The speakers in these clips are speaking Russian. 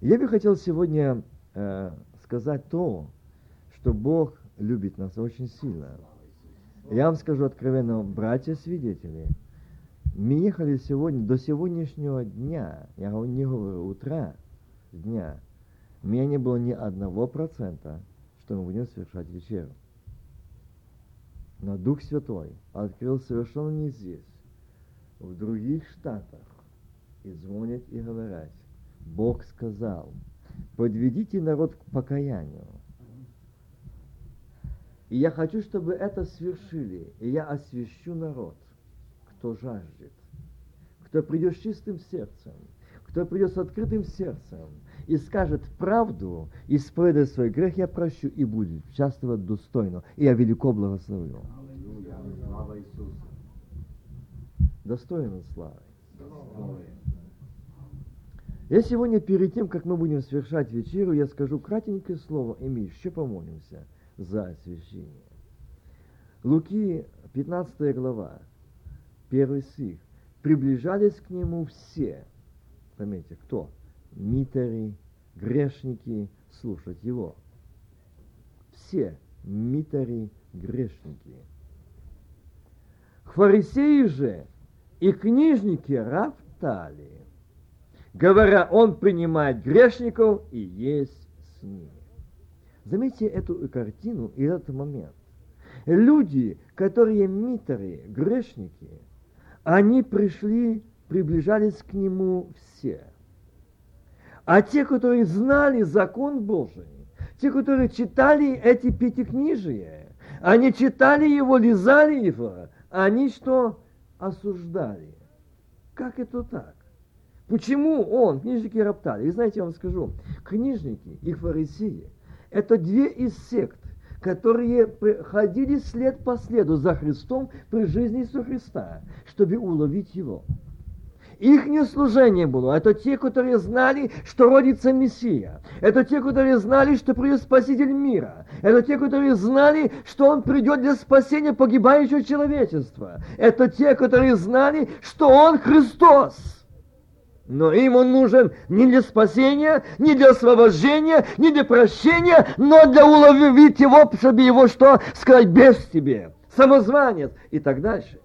Я бы хотел сегодня э, сказать то, что Бог любит нас очень сильно. Я вам скажу откровенно, братья-свидетели, мы ехали сегодня, до сегодняшнего дня, я не говорю утра, дня, у меня не было ни одного процента, что мы будем совершать вечеру. Но Дух Святой открыл совершенно не здесь, в других штатах, и звонят и говорят, Бог сказал, подведите народ к покаянию. И я хочу, чтобы это свершили, и я освящу народ, кто жаждет, кто придет с чистым сердцем, кто придет с открытым сердцем и скажет правду, и исповедует свой грех, я прощу и будет участвовать достойно, и я велико благословлю. Достойно славы. Я сегодня, перед тем, как мы будем совершать вечеру, я скажу кратенькое слово, и мы еще помолимся за освящение. Луки, 15 глава, первый стих. Приближались к нему все. Заметьте, кто? Митари, грешники, слушать его. Все митари, грешники. Фарисеи же и книжники роптали говоря, он принимает грешников и есть с ними. Заметьте эту картину и этот момент. Люди, которые митеры, грешники, они пришли, приближались к нему все. А те, которые знали закон Божий, те, которые читали эти пятикнижия, они читали его, лизали его, они что? Осуждали. Как это так? Почему он, книжники роптали? И знаете, я вам скажу, книжники и фарисеи – это две из сект, которые ходили след по следу за Христом при жизни Иисуса Христа, чтобы уловить Его. Их не служение было. Это те, которые знали, что родится Мессия. Это те, которые знали, что придет Спаситель мира. Это те, которые знали, что Он придет для спасения погибающего человечества. Это те, которые знали, что Он Христос. Но им он нужен не для спасения, не для освобождения, не для прощения, но для уловить его, чтобы его что? Сказать без тебе, самозванец и так дальше.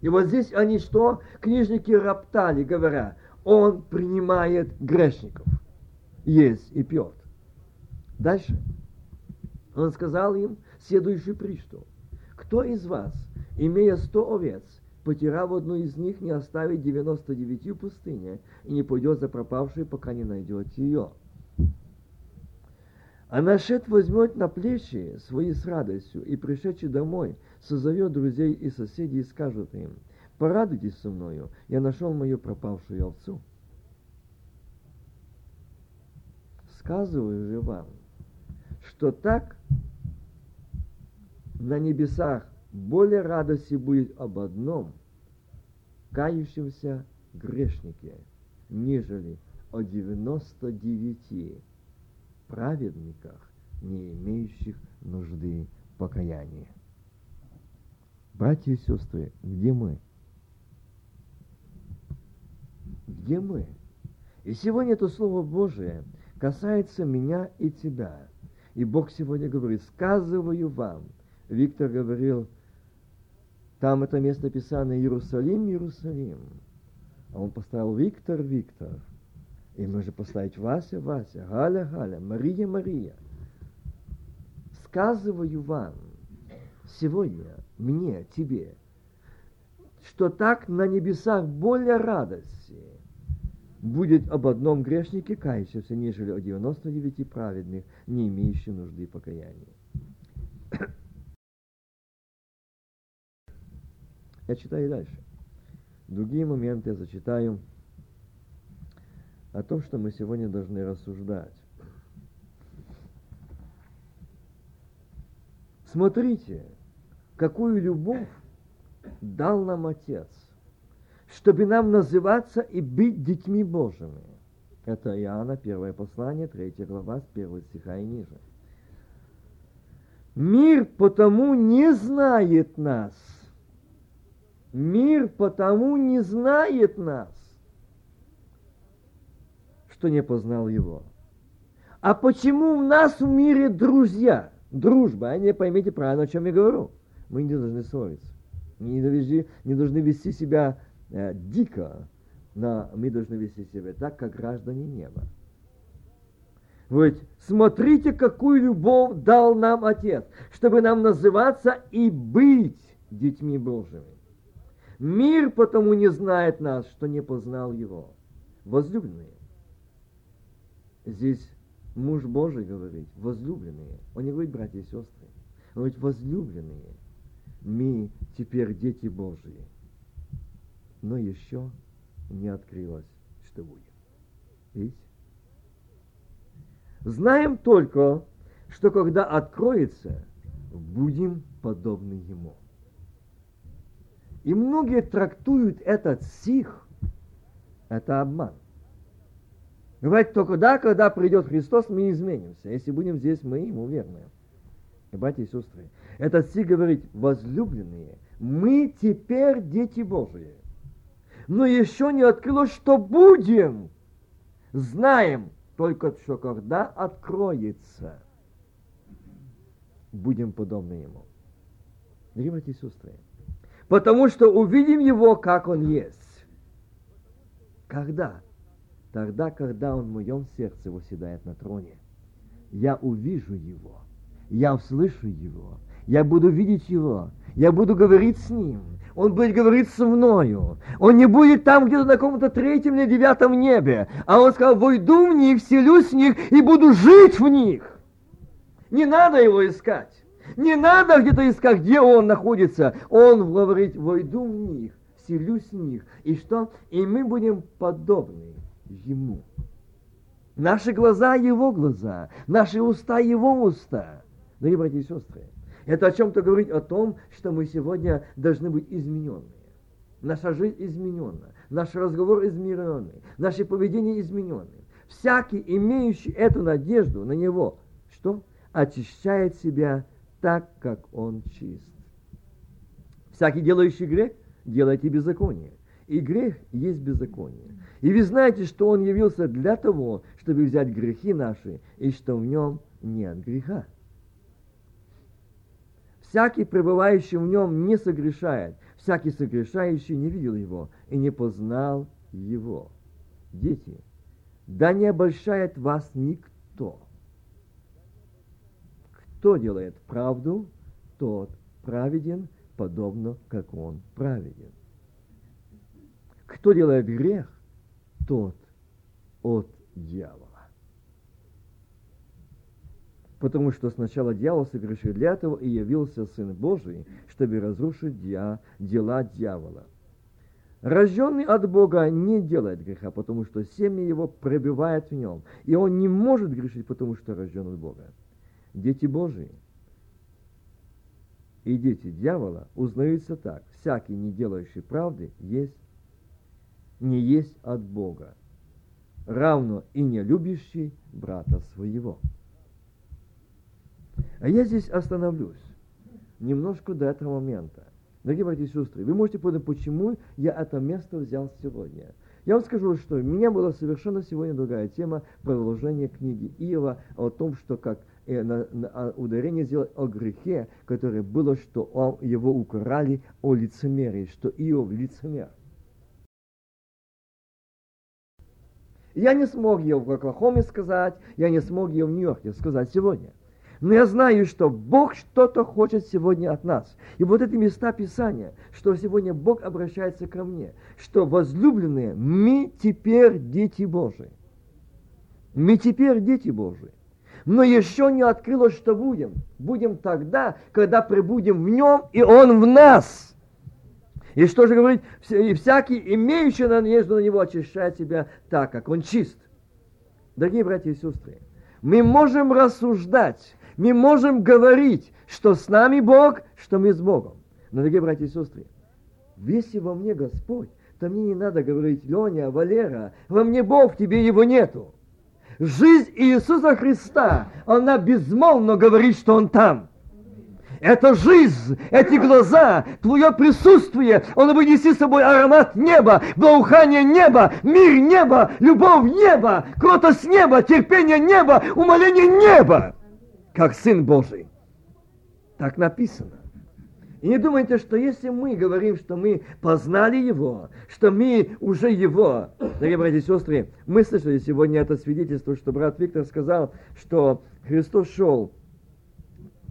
И вот здесь они что? Книжники роптали, говоря, он принимает грешников. Есть и пьет. Дальше. Он сказал им следующую притчу. Кто из вас, имея сто овец, потеряв одну из них, не оставит 99 в пустыне и не пойдет за пропавшей, пока не найдет ее. А нашед возьмет на плечи свои с радостью, и пришедший домой, созовет друзей и соседей и скажет им, «Порадуйтесь со мною, я нашел мою пропавшую овцу». Сказываю же вам, что так на небесах более радости будет об одном кающемся грешнике, нежели о девяносто девяти праведниках, не имеющих нужды покаяния. Братья и сестры, где мы? Где мы? И сегодня это Слово Божие касается меня и тебя. И Бог сегодня говорит, сказываю вам. Виктор говорил, там это место писано Иерусалим, Иерусалим. А он поставил Виктор, Виктор. И можно поставить Вася, Вася, Галя, Галя, Мария, Мария. Сказываю вам сегодня, мне, тебе, что так на небесах более радости будет об одном грешнике кающемся, нежели о 99 праведных, не имеющих нужды покаяния. Я читаю дальше. Другие моменты я зачитаю о том, что мы сегодня должны рассуждать. Смотрите, какую любовь дал нам Отец, чтобы нам называться и быть детьми Божьими. Это Иоанна, первое послание, третья глава, с первого стиха и ниже. Мир потому не знает нас, Мир потому не знает нас. что не познал его. А почему у нас в мире друзья? Дружба, а не поймите правильно, о чем я говорю. Мы не должны ссориться. Мы не должны, не должны вести себя э, дико, но мы должны вести себя так, как граждане неба. Ведь смотрите, какую любовь дал нам Отец, чтобы нам называться и быть детьми Божьими. Мир потому не знает нас, что не познал его. Возлюбленные. Здесь муж Божий говорит, возлюбленные. Он не говорит, братья и сестры. Он говорит, возлюбленные. Мы теперь дети Божьи. Но еще не открылось, что будет. Видите? Знаем только, что когда откроется, будем подобны Ему. И многие трактуют этот стих, это обман. Говорят, только да, когда придет Христос, мы изменимся. Если будем здесь, мы Ему верны. И братья и сестры, этот стих говорит, возлюбленные, мы теперь дети Божии. Но еще не открылось, что будем. Знаем, только что когда откроется, будем подобны Ему. Дорогие братья и сестры, потому что увидим Его, как Он есть. Когда? Тогда, когда Он в моем сердце восседает на троне. Я увижу Его, я услышу Его, я буду видеть Его, я буду говорить с Ним, он будет говорить со мною. Он не будет там где-то на каком-то третьем или девятом небе. А он сказал, войду в них, селюсь в них и буду жить в них. Не надо его искать. Не надо где-то искать, где он находится. Он говорит, войду в них, селюсь в них. И что? И мы будем подобны ему. Наши глаза его глаза, наши уста его уста. Дорогие братья и сестры, это о чем-то говорит о том, что мы сегодня должны быть измененные. Наша жизнь изменена, наш разговор измененный, наше поведение измененное. Всякий, имеющий эту надежду на него, что? Очищает себя так, как он чист. Всякий, делающий грех, делает и беззаконие. И грех есть беззаконие. И вы знаете, что он явился для того, чтобы взять грехи наши, и что в нем нет греха. Всякий, пребывающий в нем, не согрешает. Всякий согрешающий не видел его и не познал его. Дети, да не обольщает вас никто. Кто делает правду, тот праведен, подобно как он праведен. Кто делает грех, тот от дьявола. Потому что сначала дьявол согрешил для этого и явился Сын Божий, чтобы разрушить дья, дела дьявола. Рожденный от Бога не делает греха, потому что семя его пробивает в нем, и он не может грешить, потому что рожден от Бога. Дети Божии и дети дьявола узнаются так. Всякий, не делающий правды, есть, не есть от Бога, равно и не любящий брата своего. А я здесь остановлюсь немножко до этого момента. Дорогие братья и сестры, вы можете понять, почему я это место взял сегодня. Я вам скажу, что у меня была совершенно сегодня другая тема продолжение книги Иова о том, что как э, на, на, а, ударение сделать о грехе, которое было, что он, его украли о лицемерии, что Иов лицемер. Я не смог ее в Оклахоме сказать, я не смог ее в Нью-Йорке сказать сегодня. Но я знаю, что Бог что-то хочет сегодня от нас. И вот эти места Писания, что сегодня Бог обращается ко мне, что возлюбленные, мы теперь дети Божии. Мы теперь дети Божии. Но еще не открылось, что будем. Будем тогда, когда пребудем в нем, и он в нас. И что же говорит, и всякий, имеющий надежду на него, очищает себя так, как он чист. Дорогие братья и сестры, мы можем рассуждать, мы можем говорить, что с нами Бог, что мы с Богом. Но, дорогие братья и сестры, если во мне Господь, то мне не надо говорить, Леня, Валера, во мне Бог, тебе его нету. Жизнь Иисуса Христа, она безмолвно говорит, что Он там. Это жизнь, эти глаза, твое присутствие, он вынеси с собой аромат неба, благоухание неба, мир неба, любовь неба, кротость неба, терпение неба, умоление неба, как Сын Божий. Так написано. И не думайте, что если мы говорим, что мы познали Его, что мы уже Его, дорогие братья и сестры, мы слышали сегодня это свидетельство, что брат Виктор сказал, что Христос шел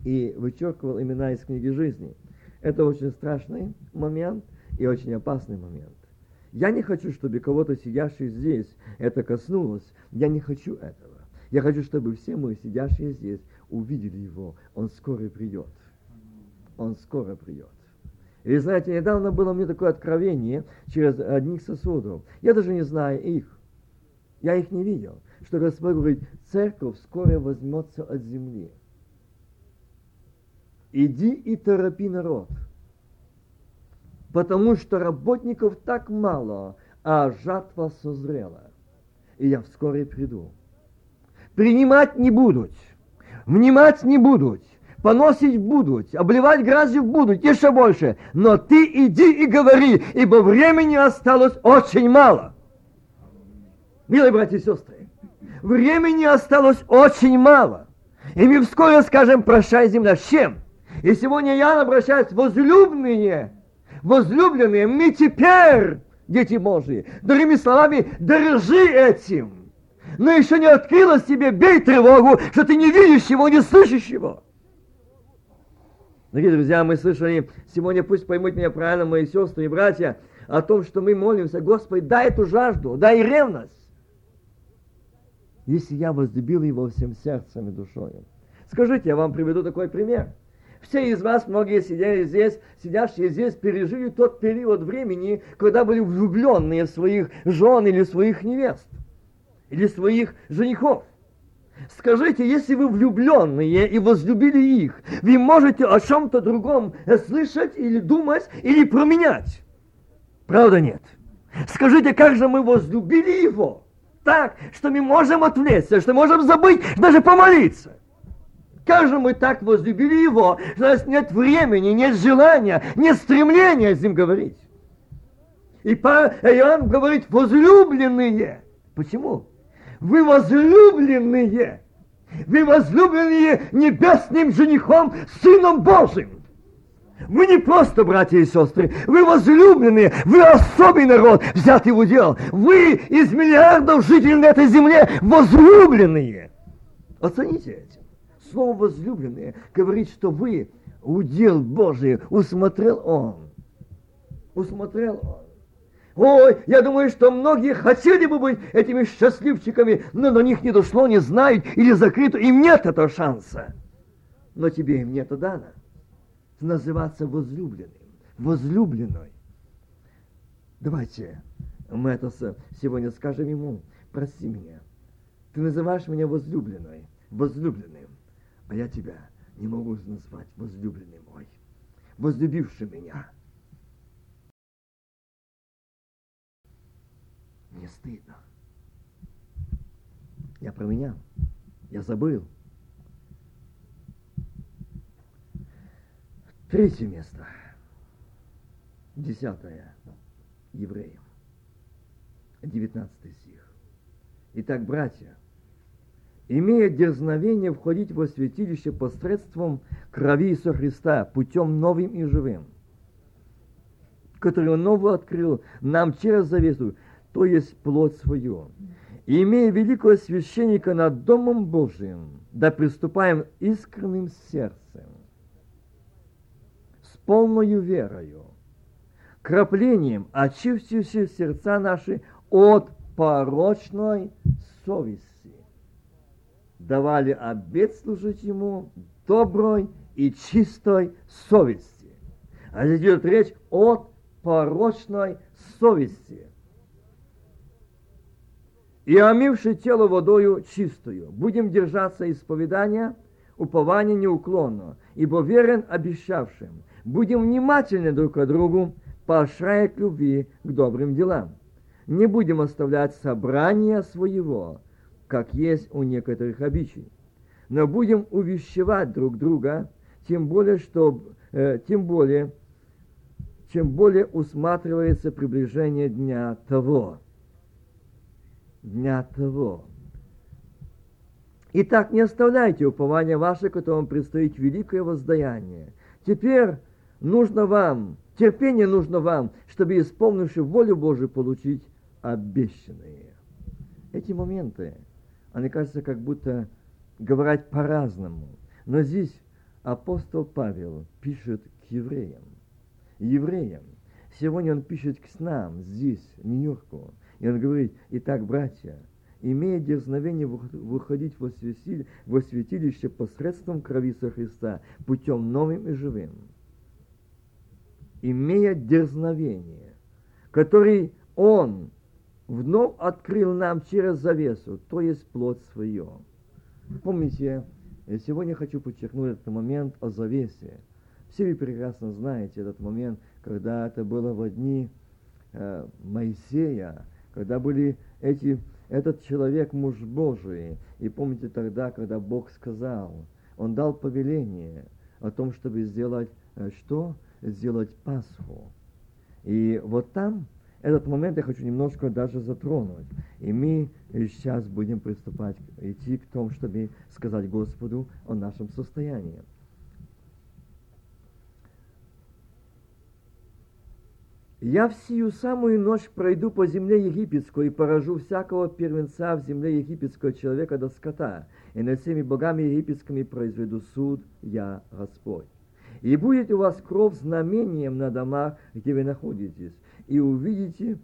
и вычеркивал имена из книги жизни. Это очень страшный момент и очень опасный момент. Я не хочу, чтобы кого-то сидящий здесь это коснулось. Я не хочу этого. Я хочу, чтобы все мы, сидящие здесь, увидели Его. Он скоро придет. Он скоро придет. И знаете, недавно было мне такое откровение через одних сосудов. Я даже не знаю их. Я их не видел. Что Господь говорит, церковь скоро возьмется от земли. Иди и торопи народ. Потому что работников так мало, а жатва созрела. И я вскоре приду. Принимать не будут, внимать не будут, поносить будут, обливать грязью будут, еще больше. Но ты иди и говори, ибо времени осталось очень мало. Милые братья и сестры, времени осталось очень мало. И мы вскоре скажем прощай, земля. С чем? И сегодня я обращаюсь, возлюбленные, возлюбленные, мы теперь, дети Божьи, другими словами, дорожи этим. Но еще не открылось тебе, бей тревогу, что ты не видишь его, не слышишь его. Дорогие друзья, мы слышали сегодня, пусть поймут меня правильно, мои сестры и братья, о том, что мы молимся, Господи, дай эту жажду, дай ревность. Если я возлюбил его всем сердцем и душой. Скажите, я вам приведу такой пример. Все из вас, многие сидели здесь, сидящие здесь, пережили тот период времени, когда были влюбленные в своих жен или своих невест, или своих женихов. Скажите, если вы влюбленные и возлюбили их, вы можете о чем-то другом слышать или думать, или променять? Правда нет? Скажите, как же мы возлюбили его? Так, что мы можем отвлечься, что можем забыть, даже помолиться. Как же мы так возлюбили его, что у нас нет времени, нет желания, нет стремления с ним говорить. И Иоанн говорит, возлюбленные. Почему? Вы возлюбленные. Вы возлюбленные небесным женихом, Сыном Божьим. Вы не просто братья и сестры, вы возлюбленные, вы особый народ, взятый в удел. Вы из миллиардов жителей на этой земле возлюбленные. Оцените этим. Слово возлюбленные говорит, что вы удел Божий, усмотрел Он. Усмотрел Он. Ой, я думаю, что многие хотели бы быть этими счастливчиками, но до них не дошло, не знают или закрыто. Им нет этого шанса. Но тебе им нет дано. Называться возлюбленным, возлюбленной. Давайте мы это сегодня скажем ему. Прости меня. Ты называешь меня возлюбленной, возлюбленным, а я тебя не могу назвать возлюбленным мой, возлюбивший меня. Мне стыдно. Я променял. Я забыл. Третье место. Десятое. Евреям. Девятнадцатый стих. Итак, братья, имея дерзновение входить во святилище посредством крови Иисуса Христа, путем новым и живым, который Он ново открыл нам через завесу, то есть плоть свою. И имея великого священника над Домом Божиим, да приступаем искренним сердцем, с полною верою, краплением очистивши сердца наши от порочной совести, давали обет служить Ему доброй и чистой совести. А здесь идет речь от порочной совести – и омивши тело водою чистую, будем держаться исповедания, упования неуклонно, ибо верен обещавшим. Будем внимательны друг к другу, поощряя к любви к добрым делам. Не будем оставлять собрания своего, как есть у некоторых обычай, но будем увещевать друг друга, тем более, что, э, тем более, чем более усматривается приближение дня того. Дня того. Итак, не оставляйте упования ваше, которому предстоит великое воздаяние. Теперь нужно вам, терпение нужно вам, чтобы, исполнивши волю Божию, получить обещанные. Эти моменты, они кажутся как будто говорят по-разному. Но здесь апостол Павел пишет к евреям. Евреям. Сегодня он пишет к нам здесь, в Нью-Йорку. И он говорит, итак, братья, имея дерзновение выходить во святилище, во святилище посредством крови со Христа, путем новым и живым, имея дерзновение, который Он вновь открыл нам через завесу, то есть плод свое. Помните, сегодня хочу подчеркнуть этот момент о завесе. Все вы прекрасно знаете этот момент, когда это было в дни э, Моисея, когда были эти, этот человек муж Божий. И помните тогда, когда Бог сказал, Он дал повеление о том, чтобы сделать э, что? Сделать Пасху. И вот там этот момент я хочу немножко даже затронуть. И мы сейчас будем приступать, идти к тому, чтобы сказать Господу о нашем состоянии. Я в сию самую ночь пройду по земле египетской и поражу всякого первенца в земле египетского человека до скота, и над всеми богами египетскими произведу суд я Господь. И будет у вас кровь знамением на домах, где вы находитесь, и увидите,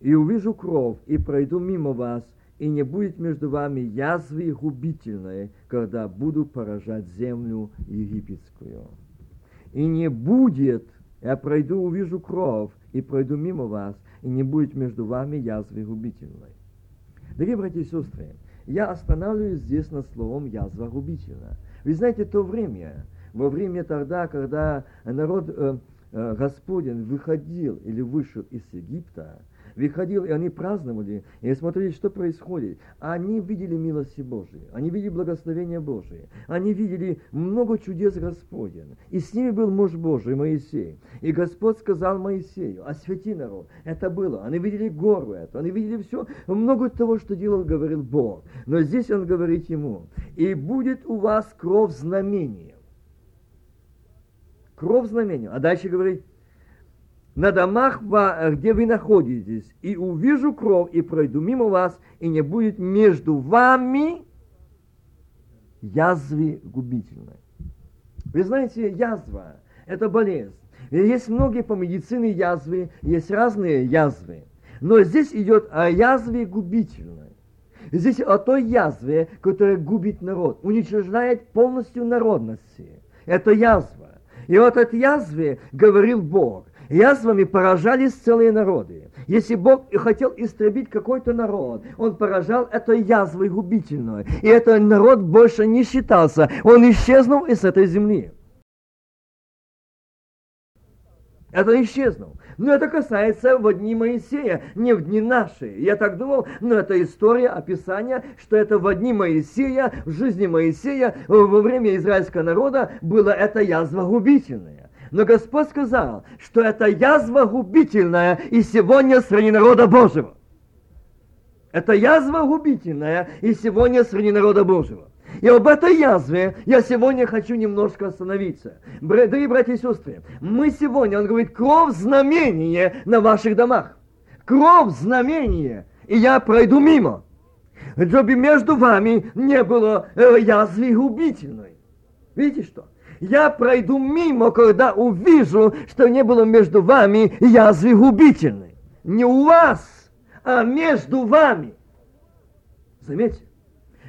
и увижу кровь, и пройду мимо вас, и не будет между вами язвы губительной, когда буду поражать землю египетскую. И не будет, я пройду, увижу кровь, и пройду мимо вас, и не будет между вами язвы губительной. Дорогие братья и сестры, я останавливаюсь здесь над словом «язва губительна». Вы знаете, то время, во время тогда, когда народ э, Э, Господень выходил или вышел из Египта, выходил, и они праздновали, и смотрели, что происходит. Они видели милости Божии, они видели благословение Божие, они видели много чудес Господен. И с ними был муж Божий, Моисей. И Господь сказал Моисею, освети народ. Это было. Они видели гору эту, они видели все, много того, что делал, говорил Бог. Но здесь он говорит ему, и будет у вас кровь знамения кровь знамению. А дальше говорит, на домах, где вы находитесь, и увижу кровь, и пройду мимо вас, и не будет между вами язвы губительной. Вы знаете, язва – это болезнь. Есть многие по медицине язвы, есть разные язвы. Но здесь идет о язве губительной. Здесь о той язве, которая губит народ, уничтожает полностью народности. Это язва. И вот от язвы говорил Бог. Язвами поражались целые народы. Если Бог и хотел истребить какой-то народ, Он поражал этой язвой губительной. И этот народ больше не считался. Он исчезнул из этой земли. Это исчезнул. Но это касается в дни Моисея, не в дни наши. Я так думал, но это история, описание, что это в дни Моисея, в жизни Моисея, во время израильского народа было это язва губительная. Но Господь сказал, что это язва губительная и сегодня среди народа Божьего. Это язва губительная и сегодня среди народа Божьего. И об этой язве я сегодня хочу немножко остановиться. Дорогие братья и сестры, мы сегодня, он говорит, кровь знамение на ваших домах. Кровь знамение, и я пройду мимо. Чтобы между вами не было э, язвы губительной. Видите что? Я пройду мимо, когда увижу, что не было между вами язвы губительной. Не у вас, а между вами. Заметьте,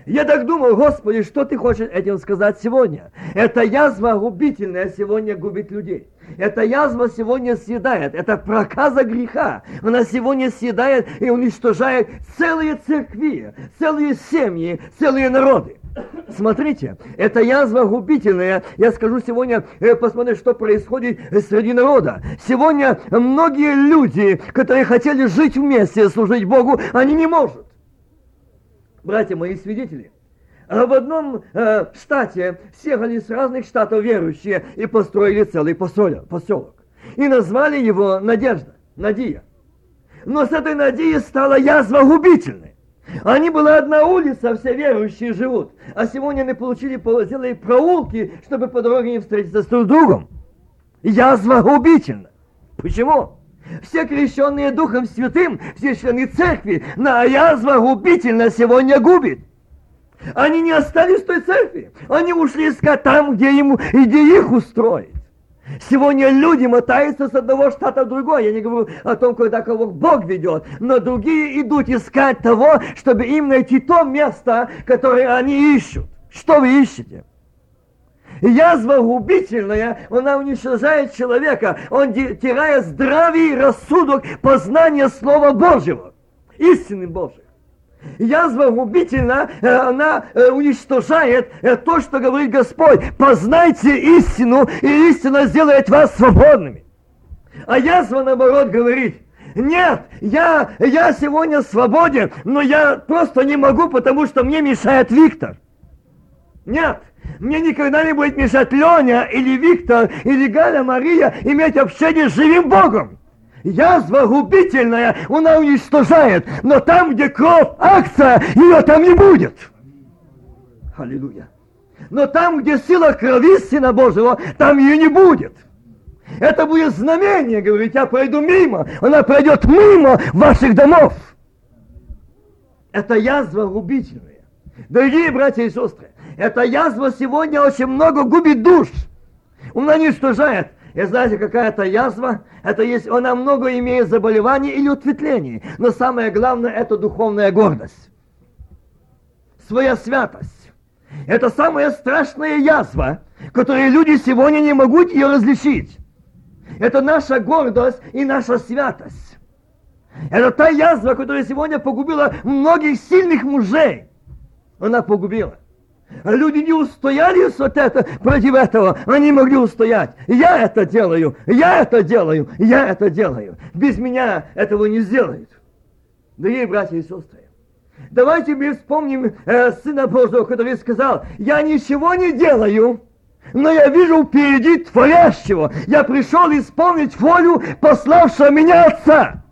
я так думал, Господи, что ты хочешь этим сказать сегодня? Эта язва губительная сегодня губит людей. Эта язва сегодня съедает. Это проказа греха. Она сегодня съедает и уничтожает целые церкви, целые семьи, целые народы. Смотрите, это язва губительная. Я скажу сегодня, э, посмотрите, что происходит среди народа. Сегодня многие люди, которые хотели жить вместе, служить Богу, они не могут братья мои свидетели, А в одном э, штате съехали с разных штатов верующие и построили целый поселок. И назвали его Надежда, Надия. Но с этой Надией стала язва губительной. Они была одна улица, все верующие живут. А сегодня они получили целые проулки, чтобы по дороге не встретиться с друг другом. Язва губительна. Почему? Все крещенные Духом Святым, все члены церкви, на язва губительно сегодня губит. Они не остались в той церкви. Они ушли искать там, где, ему, где их устроить. Сегодня люди мотаются с одного штата в другой. Я не говорю о том, когда кого Бог ведет. Но другие идут искать того, чтобы им найти то место, которое они ищут. Что вы ищете? Язва губительная, она уничтожает человека. Он теряет здравие, рассудок, познание Слова Божьего. Истины Божьей. Язва губительна, э, она э, уничтожает э, то, что говорит Господь. Познайте истину, и истина сделает вас свободными. А язва, наоборот, говорит, нет, я, я сегодня свободен, но я просто не могу, потому что мне мешает Виктор. Нет, мне никогда не будет мешать Леня или Виктор или Галя Мария иметь общение с живым Богом. Язва губительная, она уничтожает, но там, где кровь, акция, ее там не будет. Аллилуйя. Но там, где сила крови Сына Божьего, там ее не будет. Это будет знамение, говорит, я пройду мимо, она пройдет мимо ваших домов. Это язва губительная. Дорогие братья и сестры, эта язва сегодня очень много губит душ. Она уничтожает и знаете, какая-то язва, это есть, она много имеет заболеваний или ответвлений. Но самое главное, это духовная гордость. Своя святость. Это самая страшная язва, которую люди сегодня не могут ее различить. Это наша гордость и наша святость. Это та язва, которая сегодня погубила многих сильных мужей. Она погубила. Люди не устояли вот это, против этого. Они могли устоять. Я это делаю, я это делаю, я это делаю. Без меня этого не сделают. Дорогие братья и сестры, давайте мы вспомним э, Сына Божьего, который сказал, я ничего не делаю, но я вижу впереди творящего. Я пришел исполнить волю пославшего меня Отца.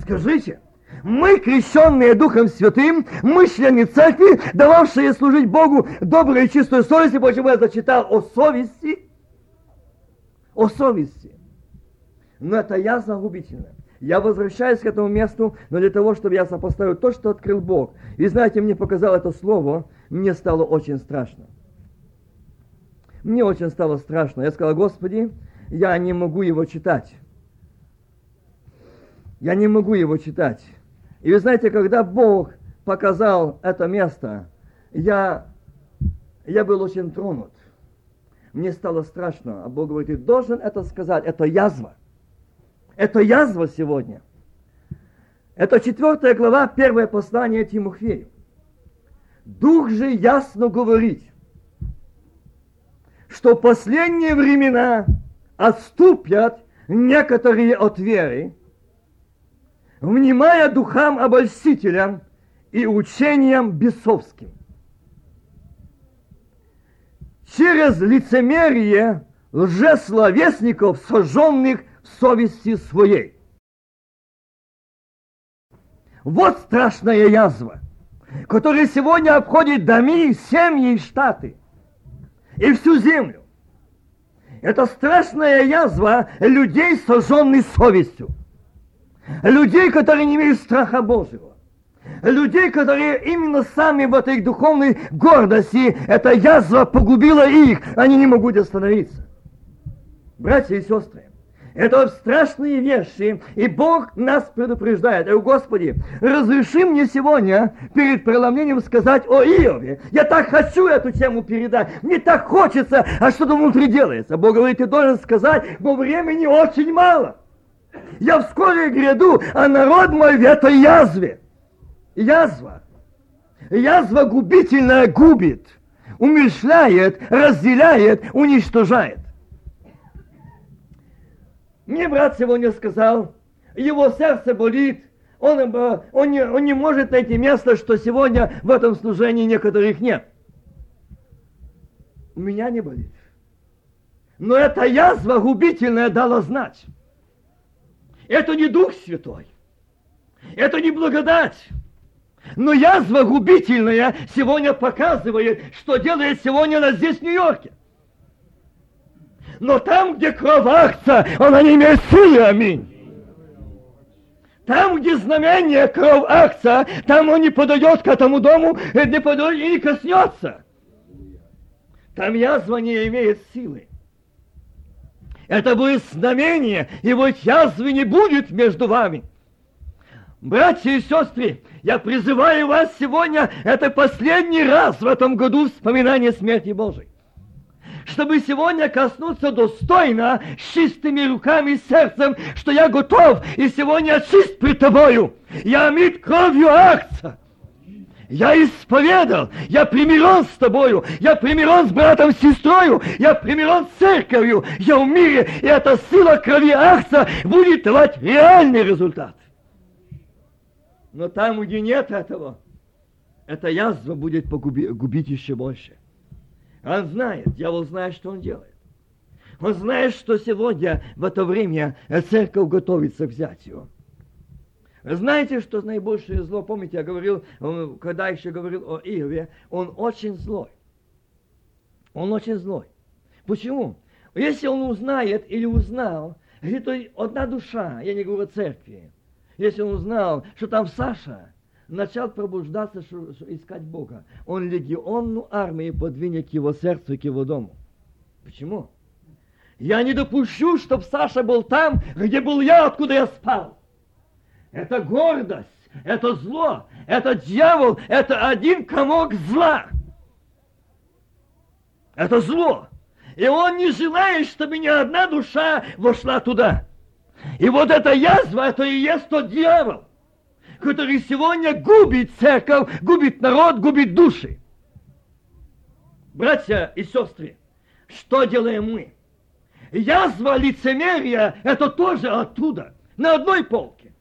Скажите, мы, крещенные Духом Святым, мы члены церкви, дававшие служить Богу доброй и чистой совести, почему я зачитал о совести, о совести. Но это ясно губительно. Я возвращаюсь к этому месту, но для того, чтобы я сопоставил то, что открыл Бог. И знаете, мне показал это слово, мне стало очень страшно. Мне очень стало страшно. Я сказал, Господи, я не могу его читать. Я не могу его читать. И вы знаете, когда Бог показал это место, я, я был очень тронут. Мне стало страшно. А Бог говорит, ты должен это сказать. Это язва. Это язва сегодня. Это четвертая глава, первое послание Тимофею. Дух же ясно говорит, что последние времена отступят некоторые от веры, внимая духам обольстителям и учениям бесовским. Через лицемерие лжесловесников, сожженных в совести своей. Вот страшная язва, которая сегодня обходит доми, семьи и штаты и всю землю. Это страшная язва людей, сожженных совестью людей, которые не имеют страха Божьего, людей, которые именно сами в этой духовной гордости, эта язва погубила их, они не могут остановиться. Братья и сестры, это страшные вещи, и Бог нас предупреждает. О, Господи, разреши мне сегодня перед преломлением сказать о Иове. Я так хочу эту тему передать, мне так хочется, а что-то внутри делается. Бог говорит, ты должен сказать, но времени очень мало. Я вскоре гряду, а народ мой в этой язве. Язва. Язва губительная губит, умершляет, разделяет, уничтожает. Мне брат сегодня сказал, его сердце болит Он, он, не, он не может найти место, что сегодня в этом служении некоторых нет. У меня не болит. Но эта язва губительная дала знать. Это не Дух Святой. Это не благодать. Но язва губительная сегодня показывает, что делает сегодня нас здесь, в Нью-Йорке. Но там, где кровь акция, она не имеет силы, аминь. Там, где знамение кровь акция, там он не подойдет к этому дому, не подойдет и не коснется. Там язва не имеет силы. Это будет знамение, и вот язвы не будет между вами. Братья и сестры, я призываю вас сегодня, это последний раз в этом году вспоминание смерти Божией. Чтобы сегодня коснуться достойно, с чистыми руками и сердцем, что я готов, и сегодня чист пред тобою. Я омит кровью акция. Я исповедал, я примирен с тобою, я примирен с братом, с сестрою, я примирен с церковью, я в мире, и эта сила крови акция будет давать реальный результат. Но там, где нет этого, эта язва будет погуби, губить еще больше. Он знает, дьявол знает, что он делает. Он знает, что сегодня в это время церковь готовится взять его. Знаете, что наибольшее зло, помните, я говорил, когда еще говорил о Иове, он очень злой. Он очень злой. Почему? Если он узнает или узнал, где-то одна душа, я не говорю о церкви, если он узнал, что там Саша начал пробуждаться, что искать Бога, он легионную армию подвинет к его сердцу, к его дому. Почему? Я не допущу, чтобы Саша был там, где был я, откуда я спал. Это гордость, это зло, это дьявол, это один комок зла. Это зло. И он не желает, чтобы ни одна душа вошла туда. И вот эта язва, это и есть тот дьявол, который сегодня губит церковь, губит народ, губит души. Братья и сестры, что делаем мы? Язва лицемерия – это тоже оттуда, на одной полке.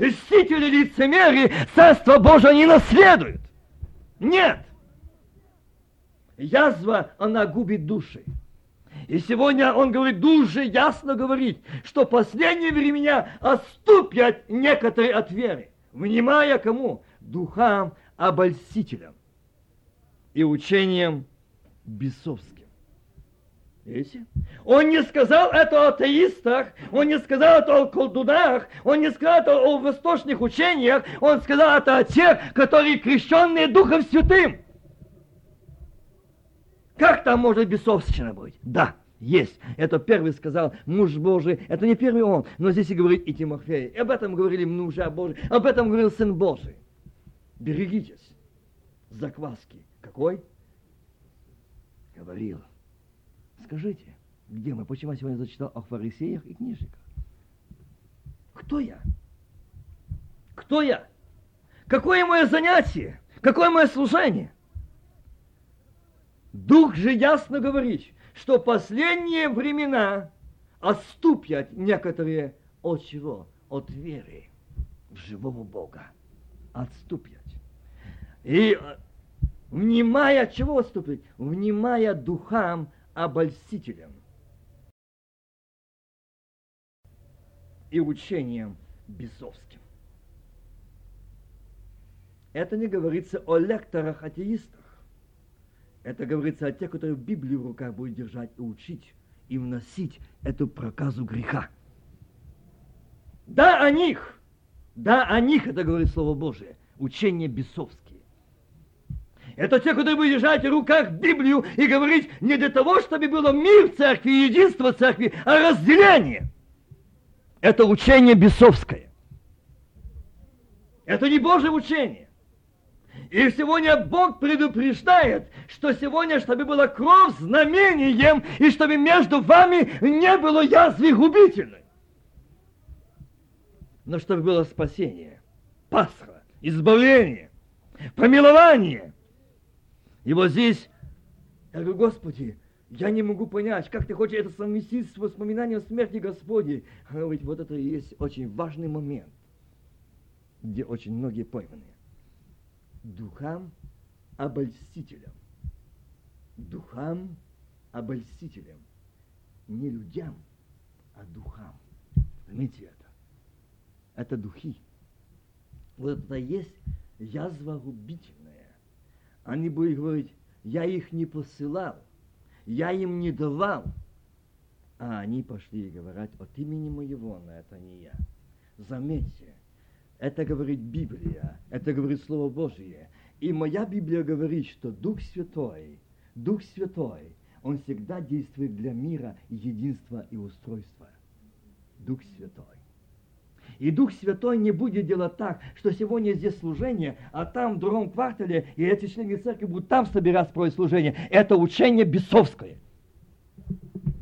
Мстители лицемерии Царство Божие не наследуют. Нет. Язва, она губит души. И сегодня он говорит, дуже ясно говорит, что последние времена отступят некоторые от веры, внимая кому? Духам обольстителям и учением бесовским. Видите? Он не сказал это о атеистах, он не сказал это о колдунах, он не сказал это о восточных учениях, он сказал это о тех, которые крещенные Духом Святым. Как там может бесовщина быть? Да, есть. Это первый сказал муж Божий. Это не первый он, но здесь и говорит и Тимофей. И об этом говорили мужа Божий, об этом говорил Сын Божий. Берегитесь закваски. Какой? Говорил. Скажите, где мы? Почему я сегодня зачитал о фарисеях и книжниках? Кто я? Кто я? Какое мое занятие? Какое мое служение? Дух же ясно говорит, что последние времена отступят некоторые от чего? От веры в живого Бога. Отступят. И э, внимая, чего отступить? Внимая духам обольстителям и учением бесовским. Это не говорится о лекторах-атеистах. Это говорится о тех, которые Библию в руках будут держать и учить, и вносить эту проказу греха. Да, о них, да, о них, это говорит Слово Божие, учение бесовские. Это те, которые будут держать в руках Библию и говорить не для того, чтобы было мир в церкви, единство в церкви, а разделение. Это учение бесовское. Это не Божье учение. И сегодня Бог предупреждает, что сегодня, чтобы была кровь знамением, и чтобы между вами не было язвы губительной. Но чтобы было спасение, Пасха, избавление, помилование. И вот здесь, я говорю, Господи, я не могу понять, как ты хочешь это совместить с воспоминанием смерти Господи. Говорит, вот это и есть очень важный момент. где очень многие пойманы. Духам обольстителям. Духам обольстителям. Не людям, а духам. Заметьте это. Это духи. Вот это есть язва губительная. Они будут говорить, я их не посылал, я им не давал. А они пошли и говорят от имени моего, но это не я. Заметьте, это говорит Библия, это говорит Слово Божие. И моя Библия говорит, что Дух Святой, Дух Святой, Он всегда действует для мира, единства и устройства. Дух Святой. И Дух Святой не будет делать так, что сегодня здесь служение, а там в другом квартале, и эти члены церкви будут там собираться проводить служение. Это учение бесовское.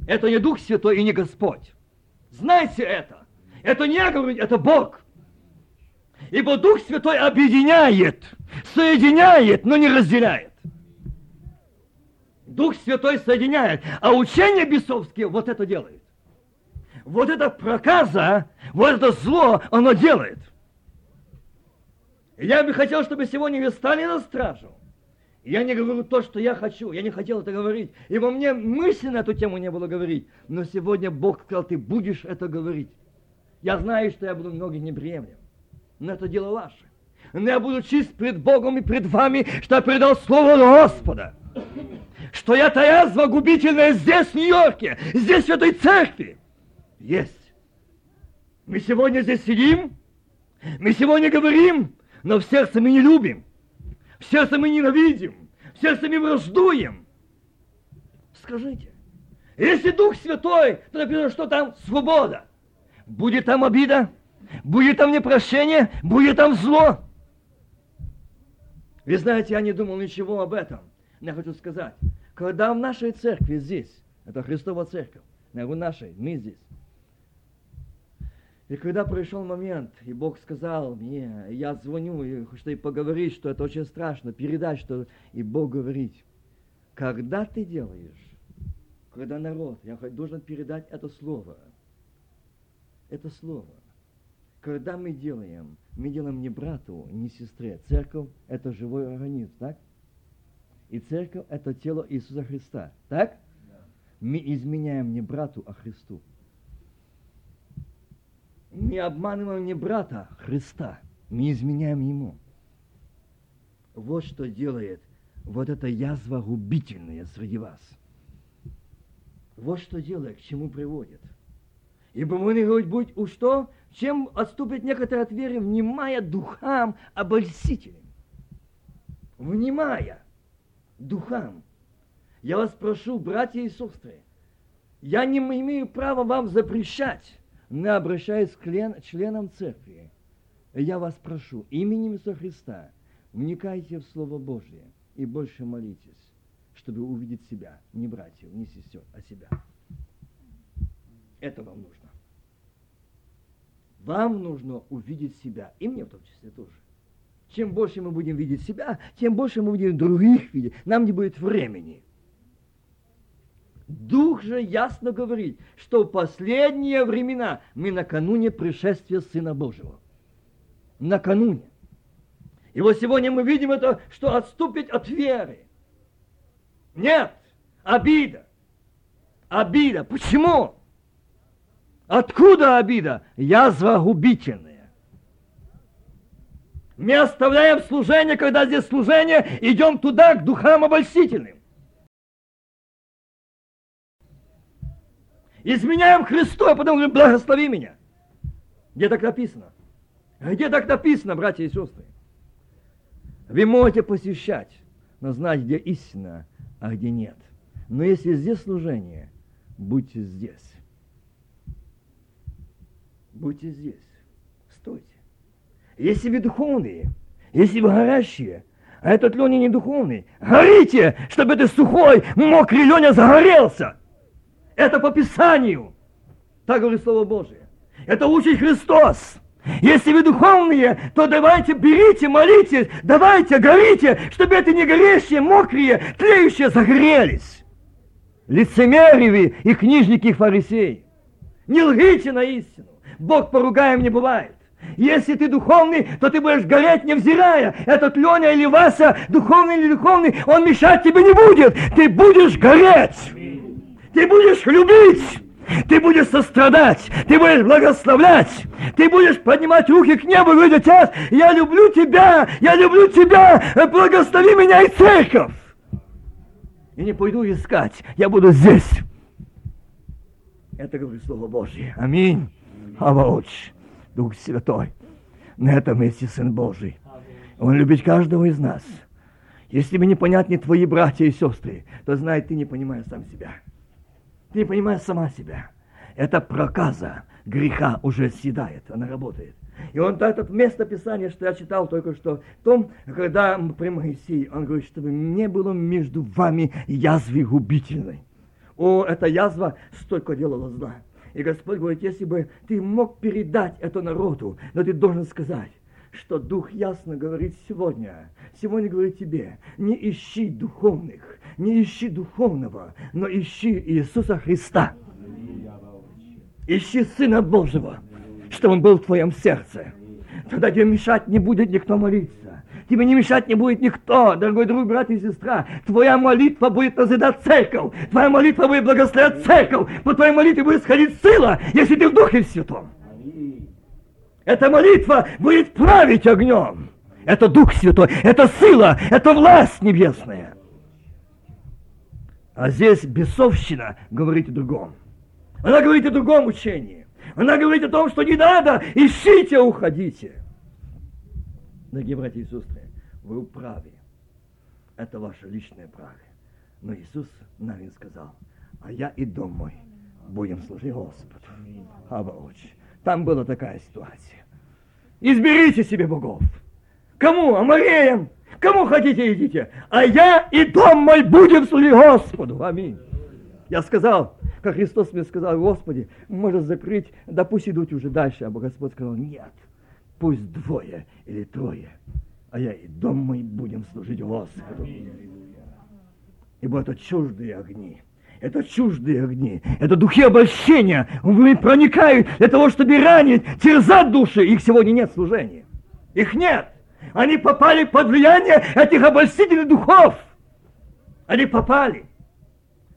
Это не Дух Святой и не Господь. Знайте это. Это не я говорю, это Бог. Ибо Дух Святой объединяет, соединяет, но не разделяет. Дух Святой соединяет, а учение бесовские вот это делает. Вот это проказа, вот это зло, оно делает. Я бы хотел, чтобы сегодня вы стали на стражу. Я не говорю то, что я хочу, я не хотел это говорить, ибо мне мысли на эту тему не было говорить. Но сегодня Бог сказал, ты будешь это говорить. Я знаю, что я буду многих неприемлем но это дело ваше. Но я буду чист пред Богом и пред вами, что я предал Слово Господа. Что я та язва губительная здесь, в Нью-Йорке, здесь, в этой церкви. Есть. Мы сегодня здесь сидим, мы сегодня говорим, но в сердце мы не любим, в сердце мы ненавидим, в сердце мы враждуем. Скажите, если Дух Святой, то написано, что там свобода. Будет там обида, Будет там непрощение, будет там зло. Вы знаете, я не думал ничего об этом. Но я хочу сказать, когда в нашей церкви здесь, это Христова церковь, в нашей, мы здесь, и когда пришел момент, и Бог сказал мне, я звоню, и что и поговорить, что это очень страшно, передать, что... И Бог говорит, когда ты делаешь, когда народ, я должен передать это слово, это слово, когда мы делаем, мы делаем не брату, не сестре. Церковь – это живой организм, так? И церковь – это тело Иисуса Христа, так? Да. Мы изменяем не брату, а Христу. Мы обманываем не брата, Христа. Мы изменяем Ему. Вот что делает вот эта язва губительная среди вас. Вот что делает, к чему приводит. Ибо мы не говорить, будь у что? чем отступит некоторые от веры, внимая духам обольстителям. Внимая духам. Я вас прошу, братья и сестры, я не имею права вам запрещать, обращаясь к членам церкви, я вас прошу, именем Иисуса Христа, вникайте в Слово Божье и больше молитесь, чтобы увидеть себя, не братьев, не сестер, а себя. Это вам нужно. Вам нужно увидеть себя, и мне в том числе тоже. Чем больше мы будем видеть себя, тем больше мы будем других видеть. Нам не будет времени. Дух же ясно говорит, что в последние времена мы накануне пришествия Сына Божьего. Накануне. И вот сегодня мы видим это, что отступить от веры. Нет, обида. Обида. Почему? Откуда обида? Язва губительная. Мы оставляем служение, когда здесь служение, идем туда, к духам обольстительным. Изменяем Христу, а потом говорим, благослови меня. Где так написано? Где так написано, братья и сестры? Вы можете посещать, но знать, где истина, а где нет. Но если здесь служение, будьте здесь будьте здесь, стойте. Если вы духовные, если вы горящие, а этот Леня не духовный, горите, чтобы этот сухой, мокрый Леня загорелся. Это по Писанию. Так говорит Слово Божие. Это учит Христос. Если вы духовные, то давайте, берите, молитесь, давайте, горите, чтобы это не горящие, мокрые, тлеющие загорелись. Лицемерие и книжники фарисеи. Не лгите на истину. Бог поругаем не бывает. Если ты духовный, то ты будешь гореть, невзирая. Этот Леня или Вася, духовный или духовный, он мешать тебе не будет. Ты будешь гореть. Ты будешь любить. Ты будешь сострадать, ты будешь благословлять, ты будешь поднимать руки к небу и говорить, я люблю тебя, я люблю тебя, благослови меня и церковь. И не пойду искать, я буду здесь. Это говорит Слово Божье. Аминь. Аваоч. Дух Святой. На этом месте Сын Божий. Он любит каждого из нас. Если мне непонятны твои братья и сестры, то знай, ты не понимаешь сам себя. Ты не понимаешь сама себя. Это проказа греха уже съедает, она работает. И он этот место Писания, что я читал только что, в том, когда при Моисее, он говорит, чтобы не было между вами язвы губительной. О, эта язва столько делала зла. И Господь говорит, если бы ты мог передать это народу, но ты должен сказать, что Дух ясно говорит сегодня, сегодня говорит тебе, не ищи духовных, не ищи духовного, но ищи Иисуса Христа. Ищи Сына Божьего, чтобы Он был в твоем сердце. Тогда тебе мешать не будет никто молиться. Тебе не мешать не будет никто, дорогой друг, брат и сестра. Твоя молитва будет назидать церковь. Твоя молитва будет благословлять церковь. По твоей молитве будет сходить сила, если ты в Духе Святом. Эта молитва будет править огнем. Это Дух Святой, это сила, это власть небесная. А здесь бесовщина говорит о другом. Она говорит о другом учении. Она говорит о том, что не надо, ищите, уходите. Дорогие братья и сестры, вы правы. Это ваше личное право. Но Иисус нам сказал, а я и дом мой будем служить Господу. Аба. Там была такая ситуация. Изберите себе богов. Кому? Амареям. Кому хотите, идите. А я и дом мой будем служить Господу. Аминь. Я сказал, как Христос мне сказал, Господи, может закрыть, да пусть идут уже дальше. А Господь сказал, нет пусть двое или трое, а я и дом мой будем служить Господу. Ибо это чуждые огни. Это чуждые огни. Это духи обольщения. Вы проникают для того, чтобы ранить, терзать души. Их сегодня нет служения. Их нет. Они попали под влияние этих обольстительных духов. Они попали.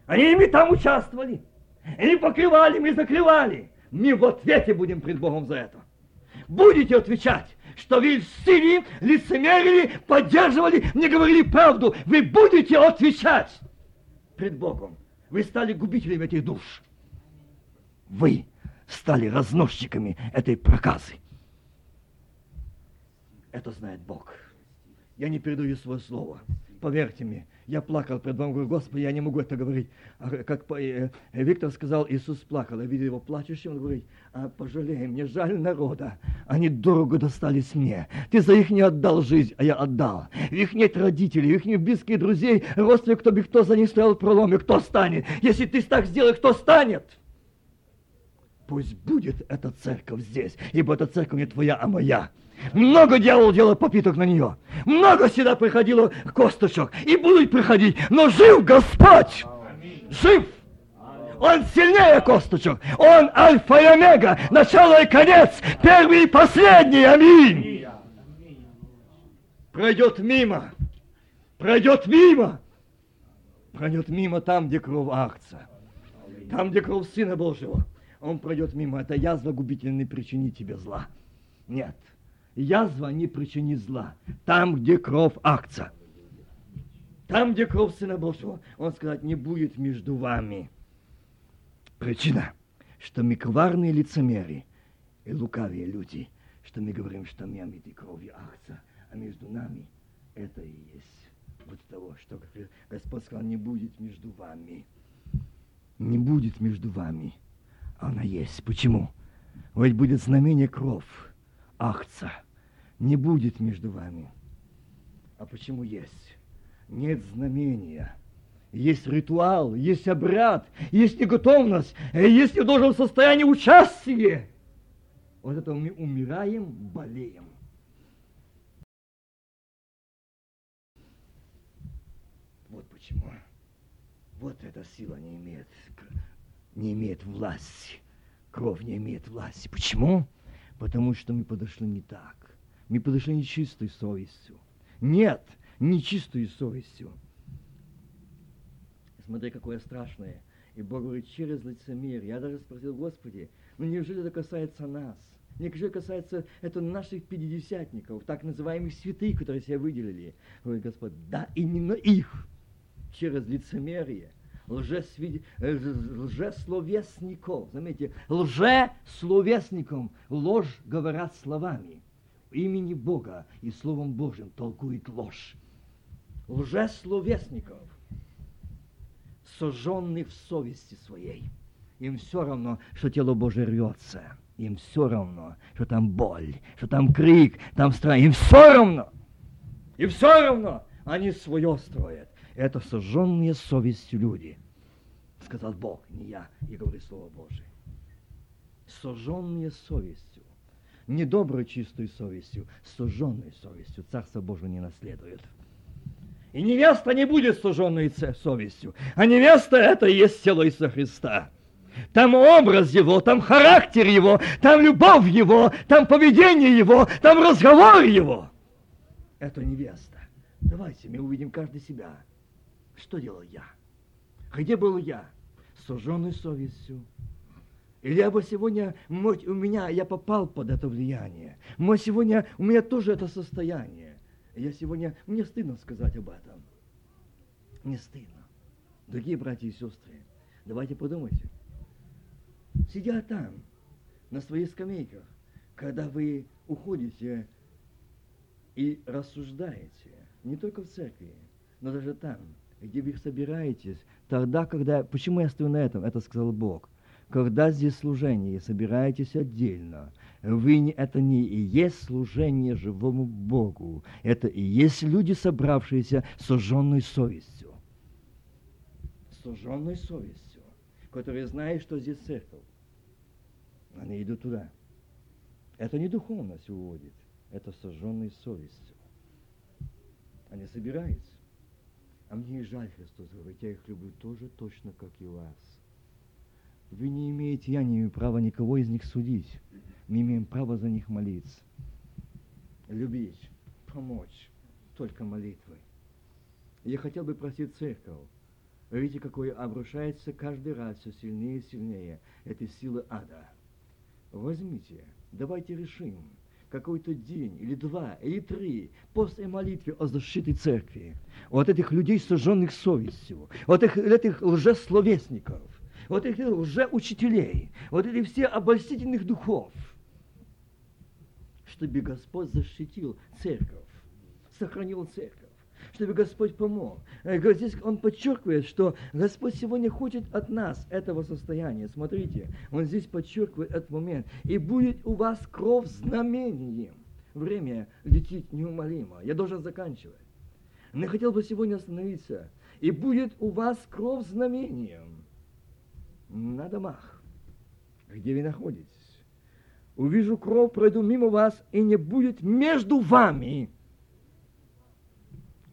Они ими там участвовали. Они покрывали, мы закрывали. Мы в ответе будем пред Богом за это будете отвечать, что вы льстили, лицемерили, поддерживали, не говорили правду. Вы будете отвечать пред Богом. Вы стали губителями этих душ. Вы стали разносчиками этой проказы. Это знает Бог. Я не передаю свое слово. Поверьте мне, я плакал пред вами, говорю, Господи, я не могу это говорить. А как э, Виктор сказал, Иисус плакал. Я видел его плачущим, он говорит, а, пожалей, мне жаль народа. Они дорого достались мне. Ты за их не отдал жизнь, а я отдал. Их нет родителей, их нет близких друзей, родственников, кто бы кто за них стоял в проломе, кто станет? Если ты так сделаешь, кто станет? Пусть будет эта церковь здесь, ибо эта церковь не твоя, а моя. Много делал попиток на нее. Много сюда приходило косточек. И будут приходить. Но жив Господь. Жив. Он сильнее косточек. Он альфа и омега. Начало и конец. Первый и последний. Аминь. Пройдет мимо. Пройдет мимо. Пройдет мимо там, где кровь акция. Там, где кровь Сына Божьего. Он пройдет мимо. Это язва губительный причинит тебе зла. Нет язва не причинит зла. Там, где кровь акция. Там, где кровь Сына Божьего, он сказать, не будет между вами. Причина, что мы коварные лицемеры и лукавые люди, что мы говорим, что мы омиты кровью акция, а между нами это и есть вот того, что Господь сказал, не будет между вами. Не будет между вами. А она есть. Почему? Ведь будет знамение кровь акца не будет между вами. А почему есть? Нет знамения. Есть ритуал, есть обряд, есть неготовность, есть не должен в участия. Вот это мы умираем, болеем. Вот почему. Вот эта сила не имеет, не имеет власти. Кровь не имеет власти. Почему? Потому что мы подошли не так. Мы подошли не чистой совестью. Нет, не чистой совестью. Смотри, какое страшное. И Бог говорит, через лицемерие. Я даже спросил, Господи, ну неужели это касается нас? Неужели касается это наших пятидесятников, так называемых святых, которые себя выделили? Говорит Господь, да, именно их через лицемерие – лжесвид... Э, лжесловесников. Заметьте, лжесловесником ложь говорят словами. Имени Бога и Словом Божьим толкует ложь. Лжесловесников, сожженных в совести своей. Им все равно, что тело Божие рвется. Им все равно, что там боль, что там крик, там страх. Им все равно. И все равно они свое строят. Это сожженные совестью люди сказал Бог, не я, и говорит Слово Божие. Сожженные совестью, не доброй чистой совестью, сожженной совестью Царство Божие не наследует. И невеста не будет сожженной совестью, а невеста это и есть тело Иисуса Христа. Там образ его, там характер его, там любовь его, там поведение его, там разговор его. Это невеста. Давайте мы увидим каждый себя. Что делал я? Где был я? Сожженный совестью. Или бы сегодня, может, у меня, я попал под это влияние. Может, сегодня у меня тоже это состояние. Я сегодня, мне стыдно сказать об этом. Мне стыдно. Дорогие братья и сестры, давайте подумайте. Сидя там, на своих скамейках, когда вы уходите и рассуждаете, не только в церкви, но даже там, где вы собираетесь, тогда, когда... Почему я стою на этом? Это сказал Бог. Когда здесь служение, собираетесь отдельно, вы не, это не и есть служение живому Богу. Это и есть люди, собравшиеся с сожженной совестью. С сожженной совестью, которые знают, что здесь церковь. Они идут туда. Это не духовность уводит, это сожженной совестью. Они собираются. А мне и жаль, Христос говорит, я их люблю тоже точно, как и вас. Вы не имеете, я не имею права никого из них судить. Мы имеем право за них молиться. Любить, помочь, только молитвой. Я хотел бы просить церковь. Видите, какое обрушается каждый раз все сильнее и сильнее. Это сила ада. Возьмите, давайте решим – какой-то день, или два, или три, после молитвы о защите церкви, от этих людей, сожженных совестью, от этих, этих лжесловесников, вот этих лжеучителей, вот этих все обольстительных духов, чтобы Господь защитил церковь, сохранил церковь чтобы Господь помог. Э, здесь он подчеркивает, что Господь сегодня хочет от нас этого состояния. Смотрите, он здесь подчеркивает этот момент. И будет у вас кровь знамением. Время летит неумолимо. Я должен заканчивать. Но хотел бы сегодня остановиться. И будет у вас кровь знамением на домах, где вы находитесь. Увижу кровь, пройду мимо вас, и не будет между вами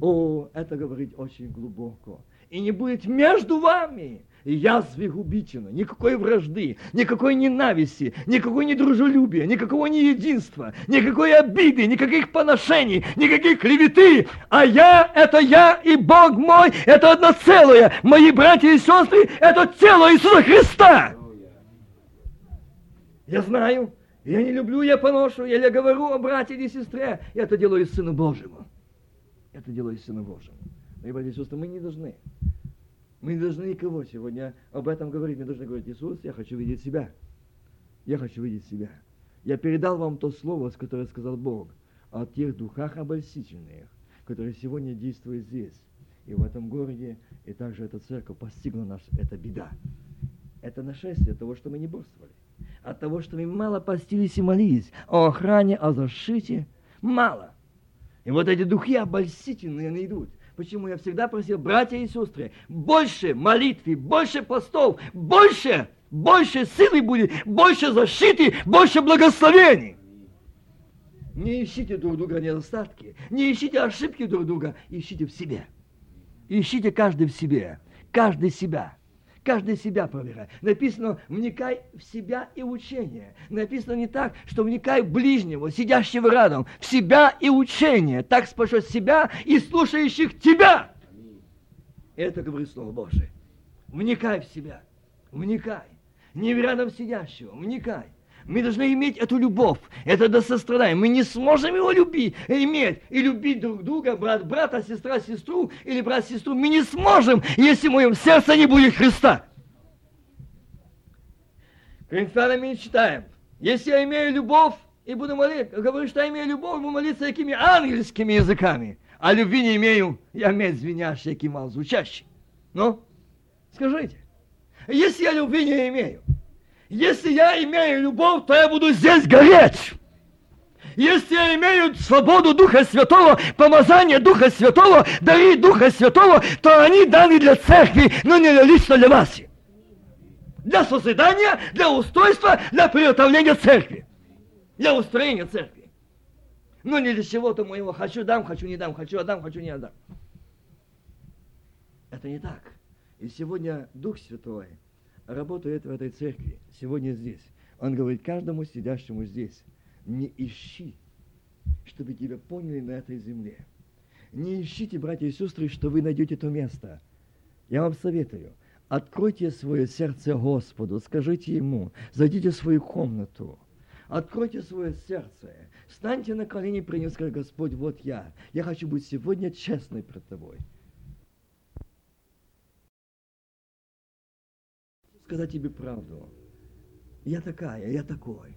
о, это говорит очень глубоко. И не будет между вами язвы губительно, никакой вражды, никакой ненависти, никакой недружелюбия, никакого неединства, никакой обиды, никаких поношений, никаких клеветы. А я – это я и Бог мой – это одно целое. Мои братья и сестры – это тело Иисуса Христа. Я знаю, я не люблю, я поношу, я говорю о брате или сестре, я это делаю Сыну Божьему. Это дело истинно Божьим. Мои братья и сестры, мы не должны. Мы не должны никого сегодня об этом говорить. Мы должны говорить, Иисус, я хочу видеть себя. Я хочу видеть себя. Я передал вам то слово, которое сказал Бог, о тех духах обольстительных, которые сегодня действуют здесь, и в этом городе, и также эта церковь постигла нас эта беда. Это нашествие того, что мы не борствовали. От того, что мы мало постились и молились о охране, о защите, мало. И вот эти духи обольстительные найдут. Почему я всегда просил, братья и сестры, больше молитвы, больше постов, больше, больше силы будет, больше защиты, больше благословений. Не ищите друг друга недостатки, не ищите ошибки друг друга, ищите в себе. Ищите каждый в себе, каждый себя. Каждый себя проверяй. Написано, вникай в себя и учение. Написано не так, что вникай в ближнего, сидящего рядом, в себя и учение. Так спасет себя и слушающих тебя. Это говорит Слово Божие. Вникай в себя. Вникай. Не в рядом сидящего. Вникай. Мы должны иметь эту любовь, это до сострадания. Мы не сможем его любить, иметь и любить друг друга, брат брата, сестра сестру или брат сестру. Мы не сможем, если в моем сердце не будет Христа. Коринфянами читаем. Если я имею любовь и буду молиться, говорю, что я имею любовь, буду молиться какими ангельскими языками, а любви не имею, я медь звенящий, який мал звучащий. Ну, скажите, если я любви не имею, если я имею любовь, то я буду здесь гореть. Если я имею свободу Духа Святого, помазание Духа Святого, дары Духа Святого, то они даны для церкви, но не лично для вас. Для созидания, для устройства, для приготовления церкви. Для устроения церкви. Но не для чего-то моего хочу дам, хочу не дам, хочу отдам, хочу не отдам. Это не так. И сегодня Дух Святой работает в этой церкви, сегодня здесь. Он говорит каждому сидящему здесь, не ищи, чтобы тебя поняли на этой земле. Не ищите, братья и сестры, что вы найдете то место. Я вам советую, откройте свое сердце Господу, скажите Ему, зайдите в свою комнату, откройте свое сердце, встаньте на колени, принес, скажите, Господь, вот я, я хочу быть сегодня честной пред Тобой. Сказать тебе правду. Я такая, я такой.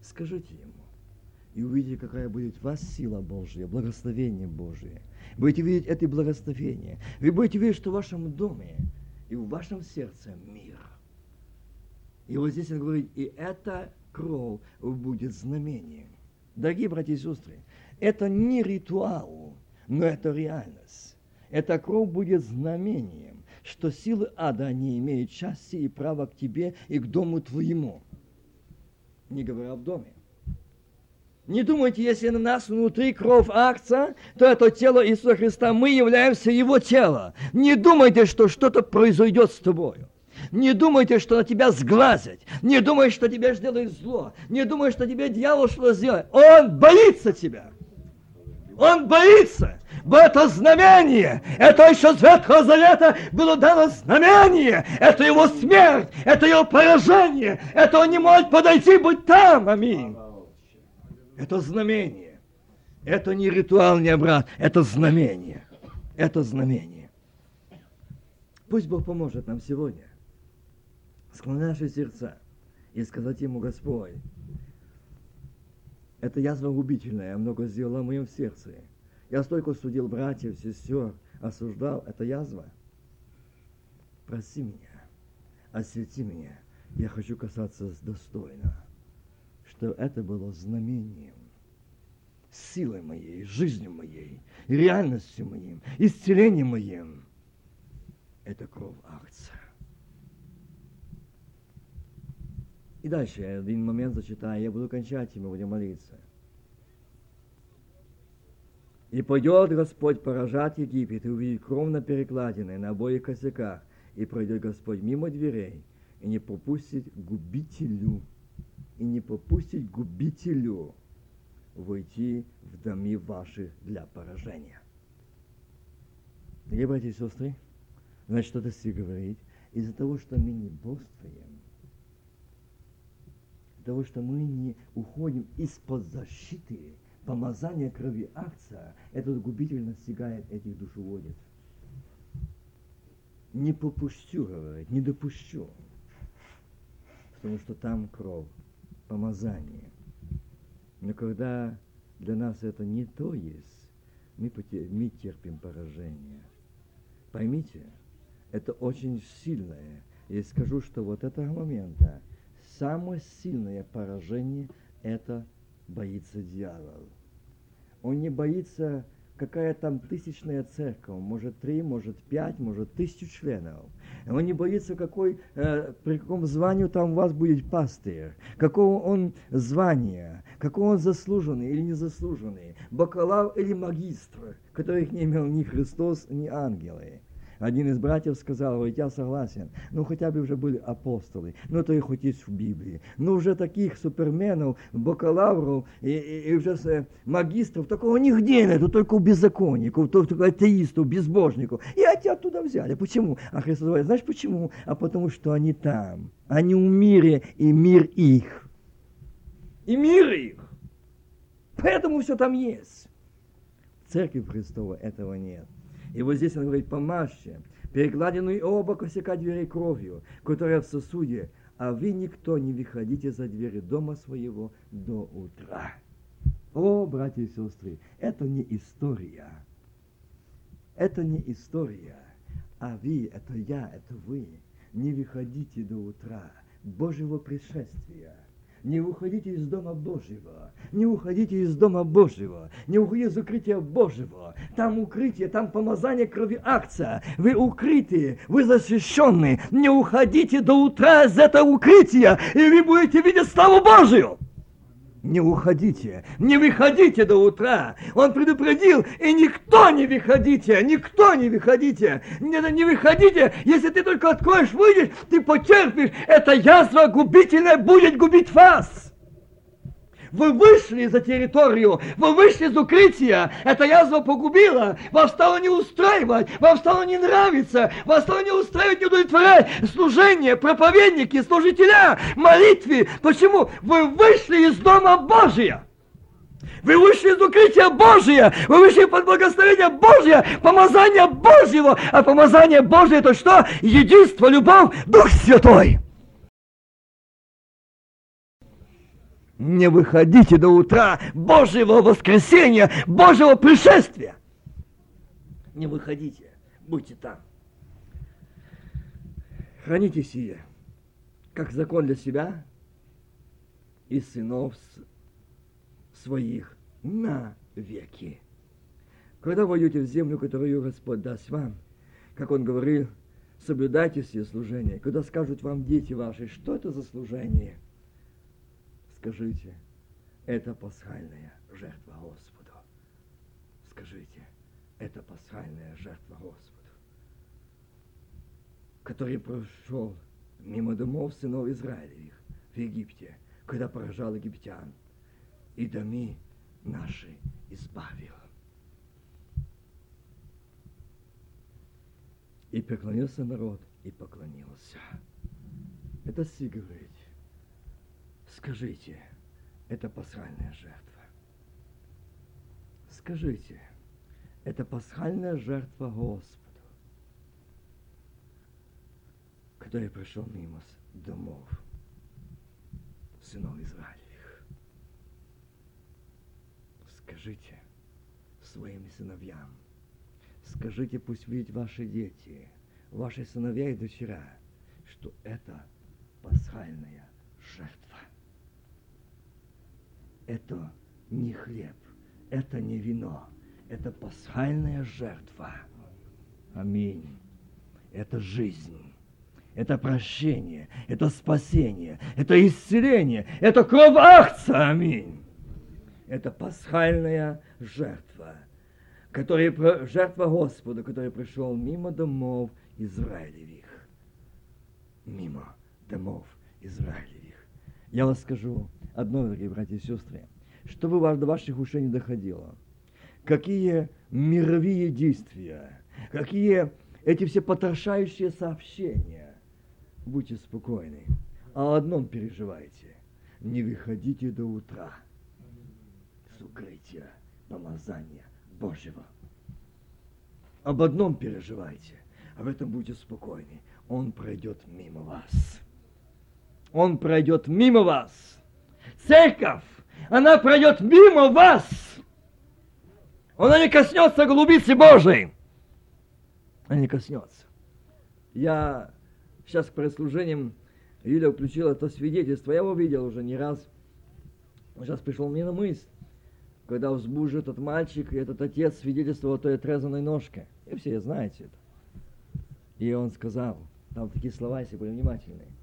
Скажите ему. И увидите, какая будет в вас сила Божья, благословение Божие. Будете видеть это благословение. Вы будете видеть, что в вашем доме и в вашем сердце мир. И вот здесь он говорит, и это кровь будет знамением. Дорогие братья и сестры, это не ритуал, но это реальность. Эта кровь будет знамением что силы ада не имеют части и права к тебе и к дому твоему. Не говоря в доме. Не думайте, если на нас внутри кровь акция, то это тело Иисуса Христа, мы являемся Его телом. Не думайте, что что-то произойдет с тобою. Не думайте, что на тебя сглазят. Не думайте, что тебе сделают зло. Не думайте, что тебе дьявол что сделает. Он боится тебя. Он боится. Бо это знамение, это еще с Ветхого Завета было дано знамение, это его смерть, это его поражение, это он не может подойти, быть там, аминь. Это знамение. Это не ритуал, не обрат, это знамение. Это знамение. Пусть Бог поможет нам сегодня склонить наши сердца и сказать Ему, Господь, это язва губительная, много сделала в моем сердце. Я столько судил братьев, сестер, осуждал. Это язва. Проси меня, освети меня. Я хочу касаться достойно, что это было знамением, силой моей, жизнью моей, реальностью моим, исцелением моим. Это кровь акция. И дальше один момент зачитаю, я буду кончать, и мы будем молиться. И пойдет Господь поражать Египет и увидит кровь на перекладине, на обоих косяках, и пройдет Господь мимо дверей, и не попустит губителю, и не попустит губителю войти в доми ваши для поражения. Дорогие братья и сестры, значит, что-то стих говорит, из-за того, что мы не бодрствуем, из-за того, что мы не уходим из-под защиты помазание крови акция, этот губитель настигает этих душеводец. Не попущу, говорит, не допущу. Потому что там кровь, помазание. Но когда для нас это не то есть, мы, потер... мы терпим поражение. Поймите, это очень сильное. Я скажу, что вот этого момента самое сильное поражение – это боится дьявол. Он не боится, какая там тысячная церковь, может три, может пять, может тысячу членов. Он не боится, какой, э, при каком звании там у вас будет пастырь, какого он звания, какого он заслуженный или незаслуженный, бакалавр или магистр, которых не имел ни Христос, ни ангелы. Один из братьев сказал, говорит, я согласен, ну хотя бы уже были апостолы, ну то и хоть есть в Библии. Ну уже таких суперменов, бакалавров и, и, и уже э, магистров, такого нигде нет, только у беззаконников, только атеистов, безбожников. И они оттуда взяли. Почему? А Христос говорит, знаешь почему? А потому что они там. Они в мире, и мир их. И мир их. Поэтому все там есть. В церкви Христова этого нет. И вот здесь он говорит, помажьте, перекладенную оба косяка дверей кровью, которая в сосуде, а вы никто не выходите за двери дома своего до утра. О, братья и сестры, это не история. Это не история. А вы, это я, это вы. Не выходите до утра Божьего пришествия не уходите из Дома Божьего, не уходите из Дома Божьего, не уходите из укрытия Божьего. Там укрытие, там помазание крови акция. Вы укрытые, вы защищенные. Не уходите до утра из этого укрытия, и вы будете видеть славу Божию не уходите, не выходите до утра. Он предупредил, и никто не выходите, никто не выходите, не, не выходите. Если ты только откроешь, выйдешь, ты потерпишь. Эта язва губительная будет губить вас. Вы вышли за территорию, вы вышли из укрытия, эта язва погубила, вам стало не устраивать, вам стало не нравиться, вам стало не устраивать, не удовлетворять служение, проповедники, служителя, молитвы. Почему? Вы вышли из Дома Божия. Вы вышли из укрытия Божия, вы вышли под благословение Божье, помазание Божьего, а помазание Божье это что? Единство, любовь, Дух Святой. Не выходите до утра Божьего воскресения, Божьего пришествия. Не выходите, будьте там. Храните сие, как закон для себя и сынов своих на веки. Когда войдете в землю, которую Господь даст вам, как Он говорил, соблюдайте все служения. Когда скажут вам дети ваши, что это за служение – Скажите, это пасхальная жертва Господу. Скажите, это пасхальная жертва Господу, который прошел мимо домов сынов Израилевых в Египте, когда поражал египтян, и доми наши избавил. И поклонился народ, и поклонился. Это Си говорит. Скажите, это пасхальная жертва. Скажите, это пасхальная жертва Господу, который пришел мимо домов сынов Израилевых. Скажите своим сыновьям, скажите, пусть видят ваши дети, ваши сыновья и дочеря, что это пасхальная жертва это не хлеб, это не вино, это пасхальная жертва. Аминь. Это жизнь. Это прощение, это спасение, это исцеление, это кровь акция. Аминь. Это пасхальная жертва, которая, жертва Господа, который пришел мимо домов Израилевых. Мимо домов Израилевых. Я вас скажу, одно, дорогие братья и сестры, чтобы до ваших ушей не доходило. Какие мировые действия, какие эти все потрошающие сообщения. Будьте спокойны. О одном переживайте. Не выходите до утра с укрытия помазания Божьего. Об одном переживайте. Об этом будьте спокойны. Он пройдет мимо вас. Он пройдет мимо вас церковь, она пройдет мимо вас. Она не коснется голубицы Божией. Она не коснется. Я сейчас перед служением Юля включила то свидетельство. Я его видел уже не раз. Сейчас пришел мне на мысль, когда взбужил этот мальчик и этот отец свидетельствовал о той отрезанной ножке. И все знаете это. И он сказал, там такие слова, если были внимательны.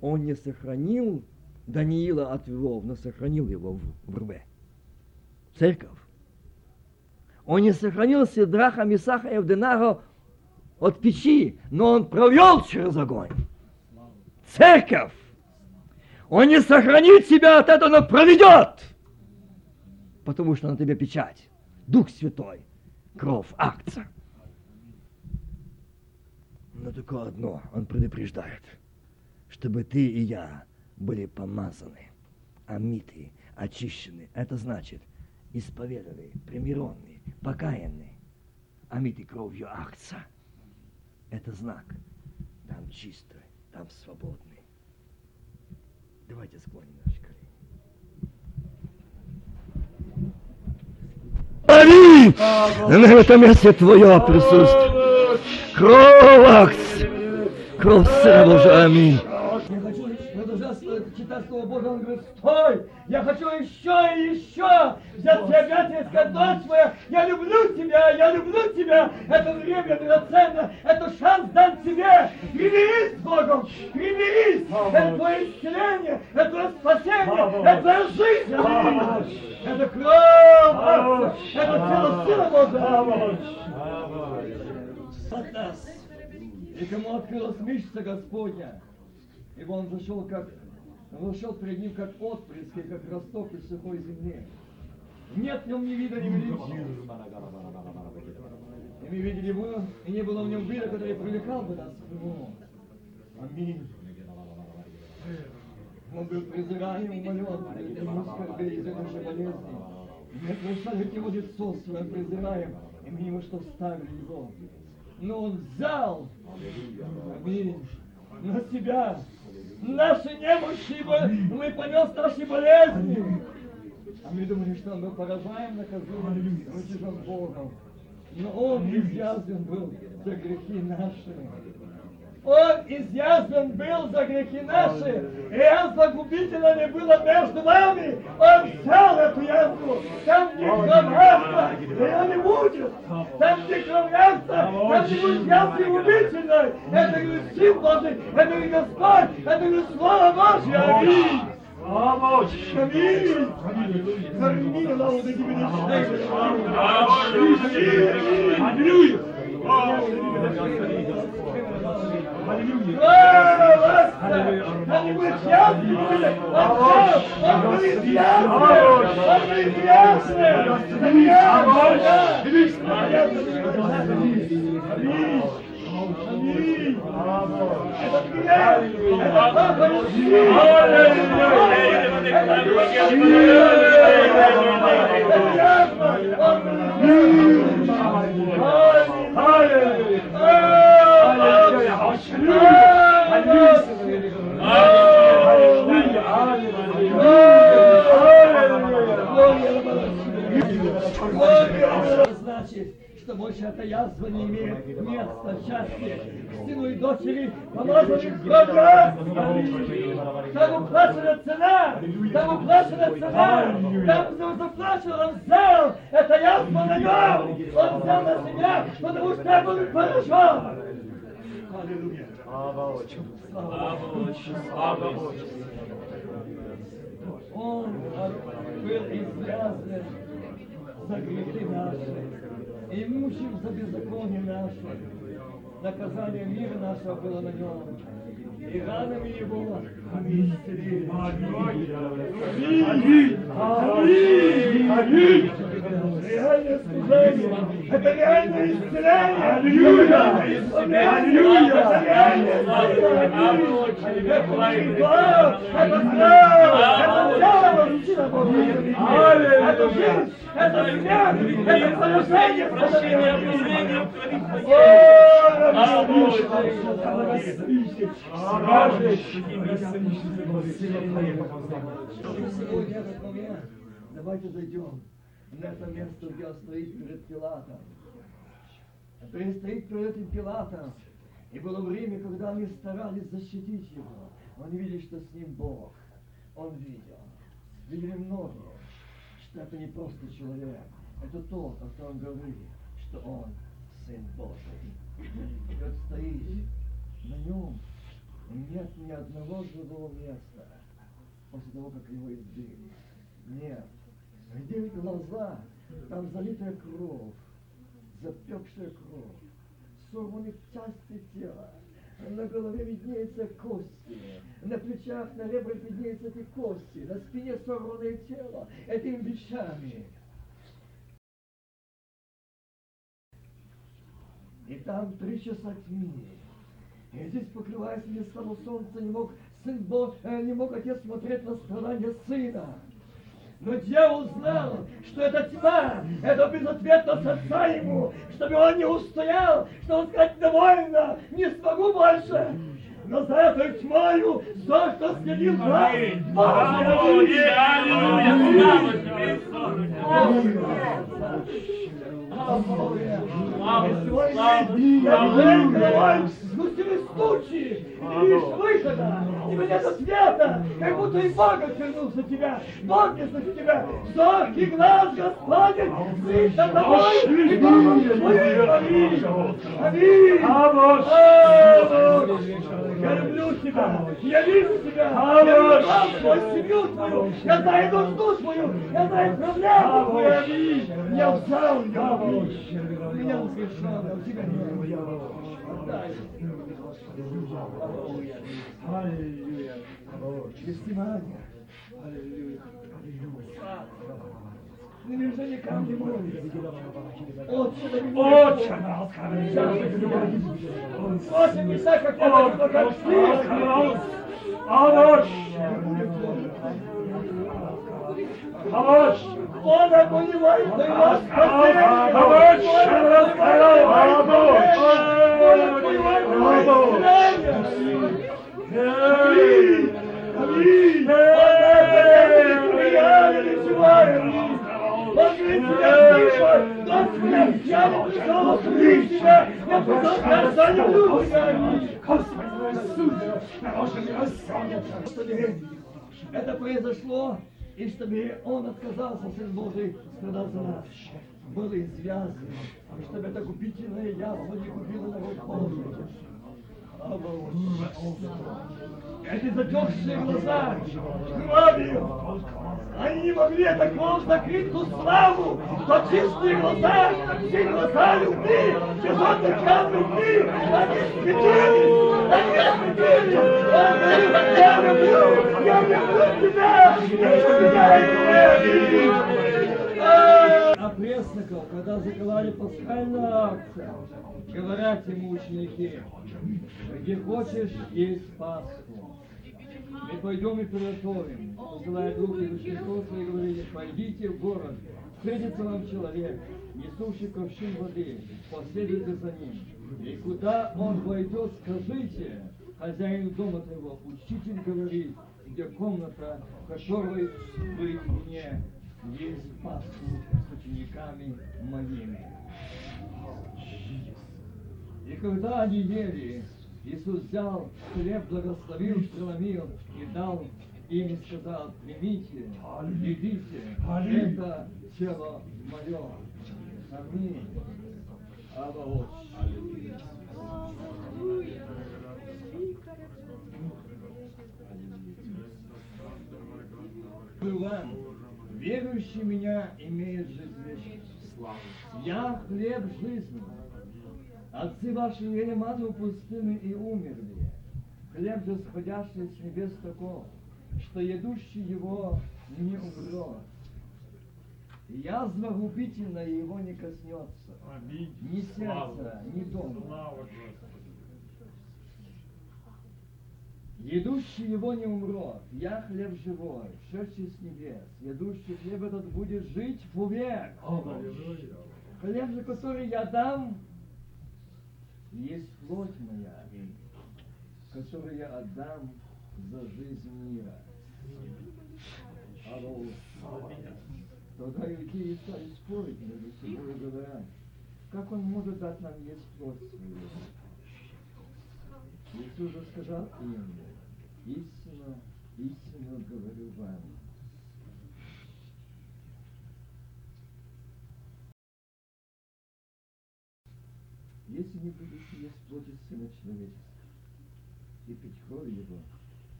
Он не сохранил Даниила отвел, но сохранил его в, в рве. Церковь. Он не сохранил Сидраха, Мисаха и Евденаха от печи, но он провел через огонь. Церковь. Он не сохранит себя от этого, но проведет. Потому что на тебе печать. Дух Святой. Кровь, акция. Но только одно он предупреждает. Чтобы ты и я были помазаны, омиты, очищены. Это значит, исповеданы, примиренные, покаянные, омиты кровью акция. Это знак. Там чисто, там свободный. Давайте склоним наши колени. Аминь! На этом месте Твое присутствие. Кровь акция. Кровь Сына Божия. Аминь читать Слово Божие, он говорит, стой, я хочу еще и еще взять тебя опять и сказать, дочь моя, я люблю тебя, я люблю тебя, это время драгоценно, это шанс дан тебе, примирись с Богом, примирись, это твое исцеление, это твое спасение, это твоя жизнь, это кровь, это тело Сына Божия. Сатас, и кому открылась мышца Господня, ибо он зашел как он ушел перед ним как отпрыски, как росток из сухой земли. Нет в нем ни вида, ни величия. И мы видели его, и не было в нем вида, который привлекал бы нас к нему. Аминь. Он был презираем, умолен, перед ему скорбели из-за нашей болезни. Мы пришли к его лицо своим презираем, и мы ему что вставили его. Но он взял, аминь, на себя наши немощи, мы понес наши болезни. А мы думали, что мы поражаем, наказуем, рычажом Богом. Но Он изъязвен был за грехи наши. Он изъязвен был за грехи наши, и язва губительная не было между нами. Он взял эту язву, там где кровляться, ее не будет. Там где кровляться, там не будет язвы губительной. Это говорит Сын Божий, это говорит Господь, это говорит Слово Божье. Аминь. Аминь. Аминь. Аллилуйя. Значит, что больше эта язва не имеет места, части, сыну и дочери, помазанных кровью. Там уплачена цена, там уплачена цена, там заплачен, он взял, это язва на нем, он взял на себя, потому что я был поражен. Аллилуйя. Слава Отче. Слава Отче. Слава Отче. Он был извязан за грехи наши и мучим за беззаконие наше. Наказание мира нашего было на нем. И ранами его Реальное служение. Это реальное исцеление. Аллилуйя. Аллилуйя. Это реальное исцеление. Это слава. Это слава. Это слава. Это жизнь. Это смерть. Это служение. Прощение. Обновление. Сегодня этот момент. Давайте зайдем на это место, где он стоит перед Пилатом. Он стоит перед этим Пилатом. И было время, когда они старались защитить его. Он видели, что с ним Бог. Он видел. Видели многие, что это не просто человек. Это тот, о ком говорили, что он Сын Божий. И вот стоит на нем нет ни одного живого места после того, как его избили. Нет. Где глаза? Там залитая кровь, запекшая кровь, сорваны части тела. На голове виднеются кости, на плечах, на ребрах виднеются эти кости, на спине сорванное тело этими бичами. И там три часа тьмы. И здесь, покрываясь местом солнца, не мог сын Бог, э, не мог отец смотреть на страдания сына. Но дьявол знал, что это тьма, это безответность отца ему, чтобы он не устоял, что он сказать довольно, не смогу больше. Но за этой тьмою то, что следил глаз Божий. Густили стучи, не видишь выхода, тебе нет ответа, как будто и Бог отвернулся от тебя, Бог не слышит тебя, взор и глаз Господень, слышь над тобой, и Богом твоим, аминь, аминь, я люблю тебя, я вижу тебя, я люблю твою семью твою, я знаю нужду твою, я знаю проблему твою, аминь, я взял, я меня услышал, а у тебя нет. Отдай. Аллилуйя. Фестивальня. Аллилуйя. Неужели но как ты. Слышу, Господи. Господи, это произошло, и чтобы Он отказался, Сын Божий, страдал за нас. Был извязан, и чтобы это купительное яство не купило народ Божий. Эти затекшие глаза, кровью, они не могли так мол закрыть ту славу, то чистые глаза, все глаза любви, чесоточка любви, они светились, они светились. Я люблю, я люблю тебя, я люблю тебя. А пресноков, когда закрывали пасхальную акцию, говорят ему ученики, где хочешь есть Пасху. Мы пойдем и приготовим. Посылая двух из учеников и говорили, пойдите в город, встретится вам человек, несущий ковшин воды, последуйте за ним. И куда он войдет, скажите хозяину дома твоего, учитель говорит, где комната, в которой вы мне есть Пасху с учениками моими. И когда они ели, Иисус взял хлеб, благословил, преломил и дал им и сказал, примите, едите, это тело мое. Аминь. Абba Отче. Вам, верующий меня имеет жизнь вечную. Я хлеб жизни. Отцы ваши ели ману в пустыне и умерли. Хлеб же сходящий с небес таков, что едущий его не умрет. Язва губительная его не коснется. Ни сердца, ни дома. Едущий его не умрет. Я хлеб живой, шедший с небес. Едущий хлеб этот будет жить вовек. Аллилуйя. Хлеб же, который я дам, есть плоть моя, которую я отдам за жизнь мира. Тогда иудеи стали спорить между собой, говоря, как он может дать нам есть плоть свою? Иисус же сказал им, истинно, истинно говорю вам, Если не будете есть плоти Сына Человеческого и пить кровь Его,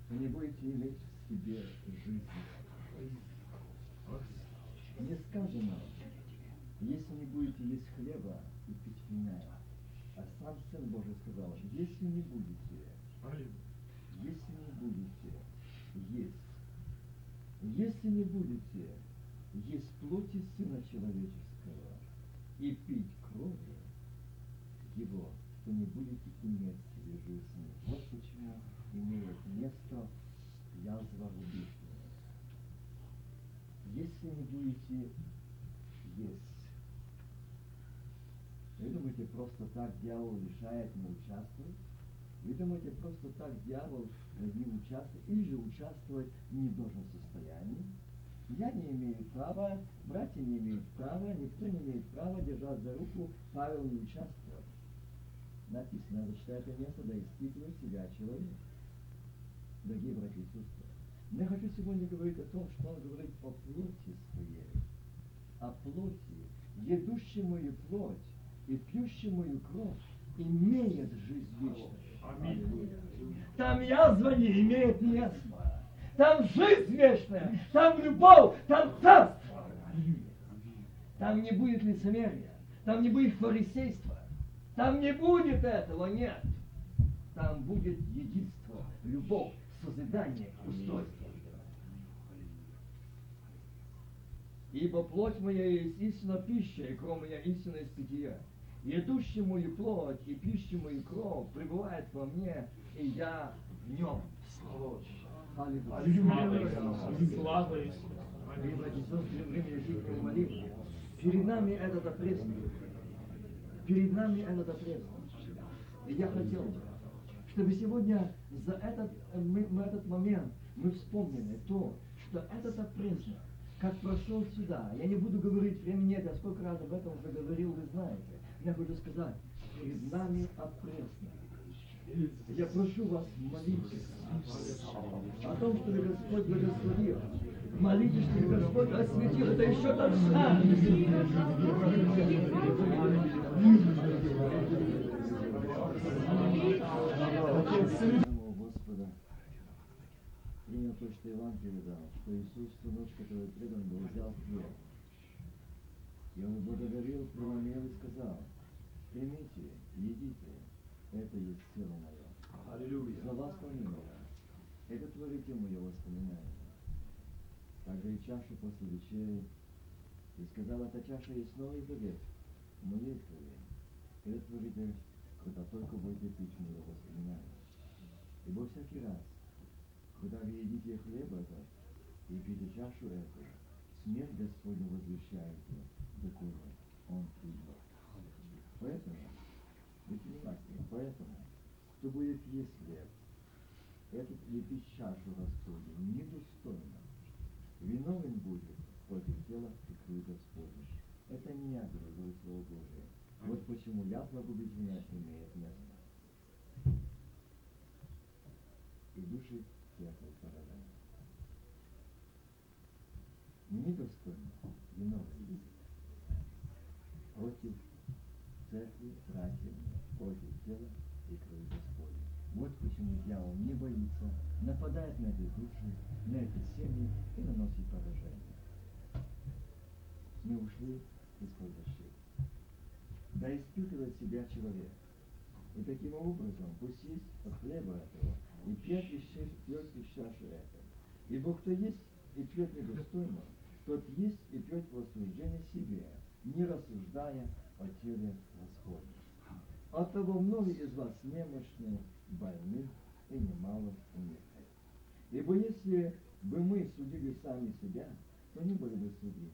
то не будете иметь в себе жизни. Не сказано, если не будете есть хлеба и пить вина, а сам Божий сказал, если не будете, если не будете есть, если не будете есть плоти Сына Человеческого и пить крови Его, то не будете иметь в себе жизни. Вот почему имеет место язва убийственная. Если не будете есть, вы думаете, просто так дьявол решает не участвовать? Вы думаете, просто так дьявол не участвует или же участвовать не должен состоянии? Я не имею права, братья не имеют права, никто не имеет права держать за руку, Павел не участвовал. Написано, что это место, да испытывает себя человек. Дорогие братья и сестры, я хочу сегодня говорить о том, что он говорит о плоти своей, о плоти, едущей мою плоть и пьющей мою кровь, имеет жизнь вечную. Аминь. Там язва не имеет места. Там жизнь вечная, там любовь, там царство. Там не будет лицемерия, там не будет фарисейства, там не будет этого, нет. Там будет единство, любовь, созидание, устройство. Ибо плоть моя есть истинно пища, и кровь моя истинно из питья. Едущий мою плоть и пищу мою кровь пребывает во мне, и я в нем. Слава Слава Перед нами этот опреснок. Перед нами этот опреснок. И я хотел бы, чтобы сегодня за этот, мы, в этот момент мы вспомнили то, что этот опреснок, как прошел сюда, я не буду говорить, времени я сколько раз об этом уже говорил, вы знаете. Я хочу сказать, перед нами опреснок. Я прошу вас молиться о том, чтобы Господь благословил. Молитесь, Господь осветил. Это еще тот шаг. Господа, принял то, что Иван передал, что Иисус, ночь, который предан был, взял хлеб. И он благодарил, преломил и сказал, примите, едите, это есть тело мое. Аллилуйя. За вас помилуя. Это творите мое воспоминание. Также и чашу после вечери. И сказал, эта чаша есть новый завет, моей крови. Это творите, когда только будете пить мое воспоминание. Ибо всякий раз, когда вы едите хлеб этот и пьете чашу эту, смерть Господню возвещаете, доколе Он придет. Поэтому, будьте внимательны, поэтому, кто будет есть хлеб, этот и пить чашу Господню недостойно, виновен будет против тела и крови Господня. Это не я говорю Слово Божие. Вот почему язва губительная имеет место. И души всякого поражения. Недостойно, виновен против церкви, братьев, против тела и крови Господня. Вот почему дьявол не боится, нападает на эти души, на эти семьи и наносит поражение. Мы ушли из-под защиты. Да испытывает себя человек. И таким образом, пусть от хлеба этого, и пьет из, чаши этого. Ибо кто есть и пьет недостойно, тот есть и пьет в осуждение себе, не рассуждая о теле Господне. Оттого многие из вас немощны, больны и немало умирают. Ибо если бы мы судили сами себя, то не были бы судимы.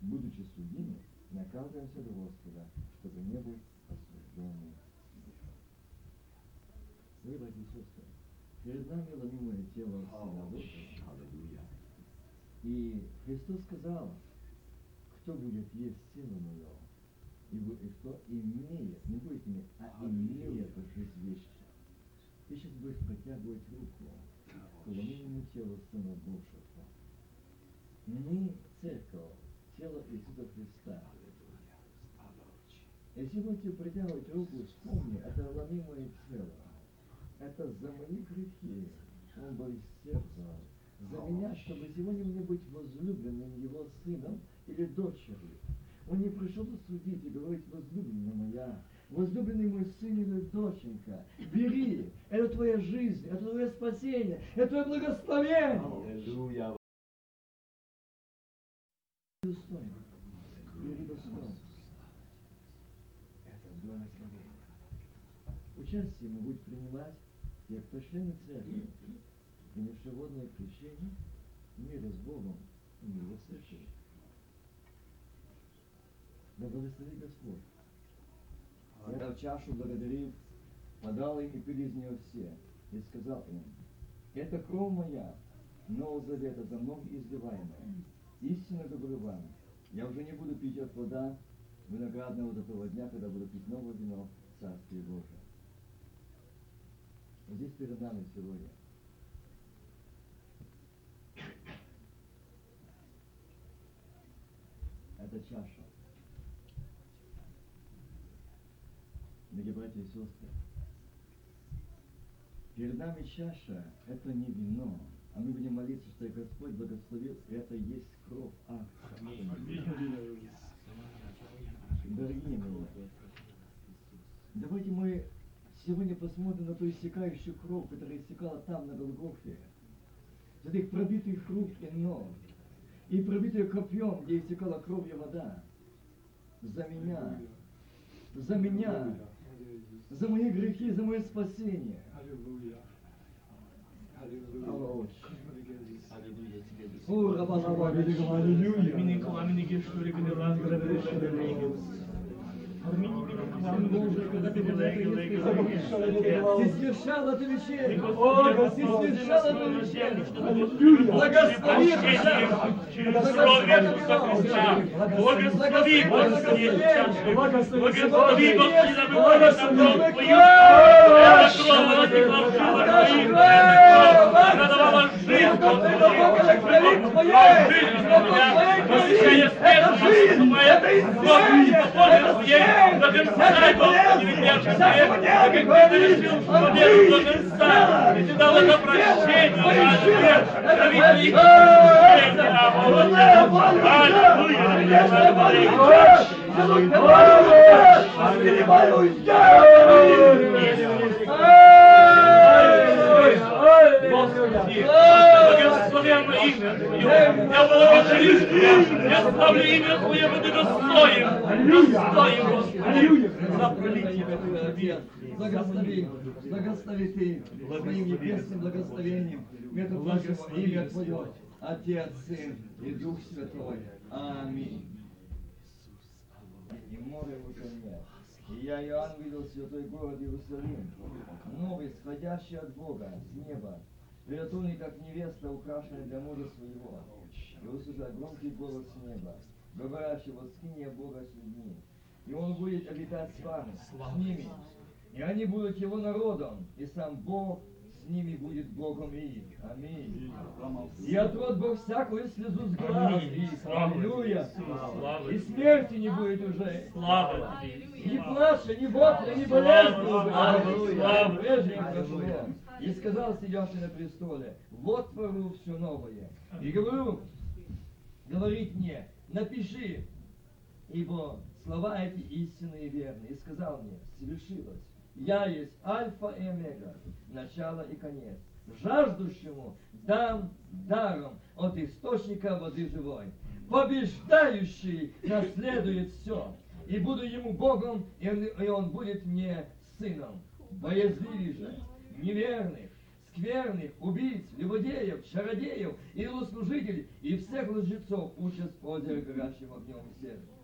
Будучи судимы, наказываемся до Господа, чтобы не быть осужденным грехом. Дорогие братья и сестры, перед нами ломимое тело Божьего. И Христос сказал, кто будет есть тело мое, и, вы, и кто имеет, не будет иметь, а имеет жизнь вечную. Ты сейчас будешь протягивать руку ломимому телу Сына Божьего. Мы, церковь, тело Иисуса Христа. Если будете протягивать руку, вспомни, это ломимое тело. Это за мои грехи. Он был сердцем. За меня, чтобы сегодня мне быть возлюбленным его сыном или дочерью. Он не пришел судить и говорить, возлюбленная моя, возлюбленный мой сын или доченька, бери, это твоя жизнь, это твое спасение, это твое благословение. Аллилуйя. Достоин. Бери достоин. Это благословение. Участие будем принимать як то члены церкви, принявши водное крещение, мира с Богом и мира с церковью. Да благослови Господь. Я чашу благодарил, подал им и пили из нее все, и сказал им, это кровь моя, Нового Завета, за многих изливаемая. Истинно говорю вам, я уже не буду пить от плода виноградного до того дня, когда буду пить новое вино в Царстве Божьем. Здесь перед нами сегодня это чаша. Дорогие братья и сестры, перед нами чаша – это не вино, а мы будем молиться, что Господь благословил, это есть кровь Агнца. Дорогие мои, давайте мы сегодня посмотрим на ту иссякающую кровь, которая иссякала там, на Голгофе. За этих пробитых рук и ног. И пробитую копьем, где иссякала кровь и вода. За меня. За меня. За мои грехи, за мое спасение. Аллах, Отче. Аллилуйя тебе, Аллилуйя. Ты вечерю. О, ты свершал эту вечерю. Благослови Благослови, Господи, благослови, Господи, она давала жизнь, Господи, жизнь, Господи, посещение света, моя, Господи, Господи, ей, благословляй, Господи, ведь как Ты решил, Господи, благословляй, и Ты дал это прощение, Аллилуйя, крови Твоих, Благословенно имя Твое. Я благодарю Тебя. Я ставлю имя Твое, Ты достоин. Достоин, Господи. За пролитие Твоего Благослови, благослови Ты своим небесным благословением. Это Твое имя Твое, Отец, Сын и Дух Святой. Аминь. И море выполнять. И я, Иоанн, видел святой город Иерусалим, новый, сходящий от Бога, с неба, приготовленный как невеста, украшенная для мужа своего. И услышал громкий голос с неба, говорящий, восхиния Бога с людьми. И он будет обитать с вами, с ними. И они будут его народом, и сам Бог с ними будет Богом их. Аминь. И отрот Бог всякую слезу с глаз их. Аллилуйя. И смерти не будет уже. Слава Тебе. Ни плача, ни вопля, ни болезни уже. Слава, Аллилуйя. слава. И сказал сидящий на престоле, вот творю все новое. И говорю, говорит мне, напиши, ибо слова эти истинные и верные. И сказал мне, совершилось. Я есть Альфа и Омега, начало и конец. Жаждущему дам даром от источника воды живой. Побеждающий наследует все. И буду ему Богом, и он будет мне сыном. Боязливый же, неверных, скверных, убийц, любодеев, чародеев, идолослужителей и всех лжецов учат в озере горящим огнем и сердцем.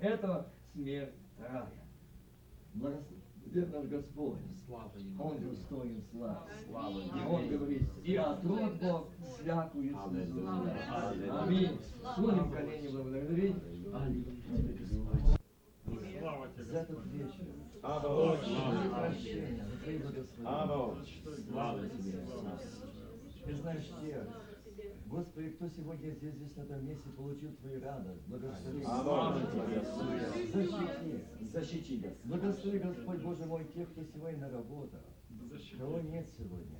Это смерть рая. Благословен наш Господь. Он достоин славы. И Он говорит, и отрод Бог всякую слезу. Аминь. Склоним колени благодарить. За этот вечер. Прощения, за твои благословения. Слава тебе. Ты знаешь тех, Господи, кто сегодня здесь, здесь, на этом месте получил Твою радость, благослови. Слава Тебе. Защити. Защити, Господь. Благослови, Господь, Боже мой, тех, кто сегодня на работах, кого нет сегодня.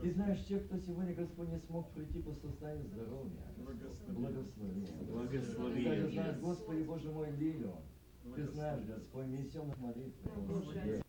Ты знаешь тех, кто сегодня, Господь, не смог прийти по состоянию здоровья. Благослови. Благослови. Ты знаешь, Господи, Боже мой, Лилю. Ты знаешь, Господь, несем молитвы. Господи.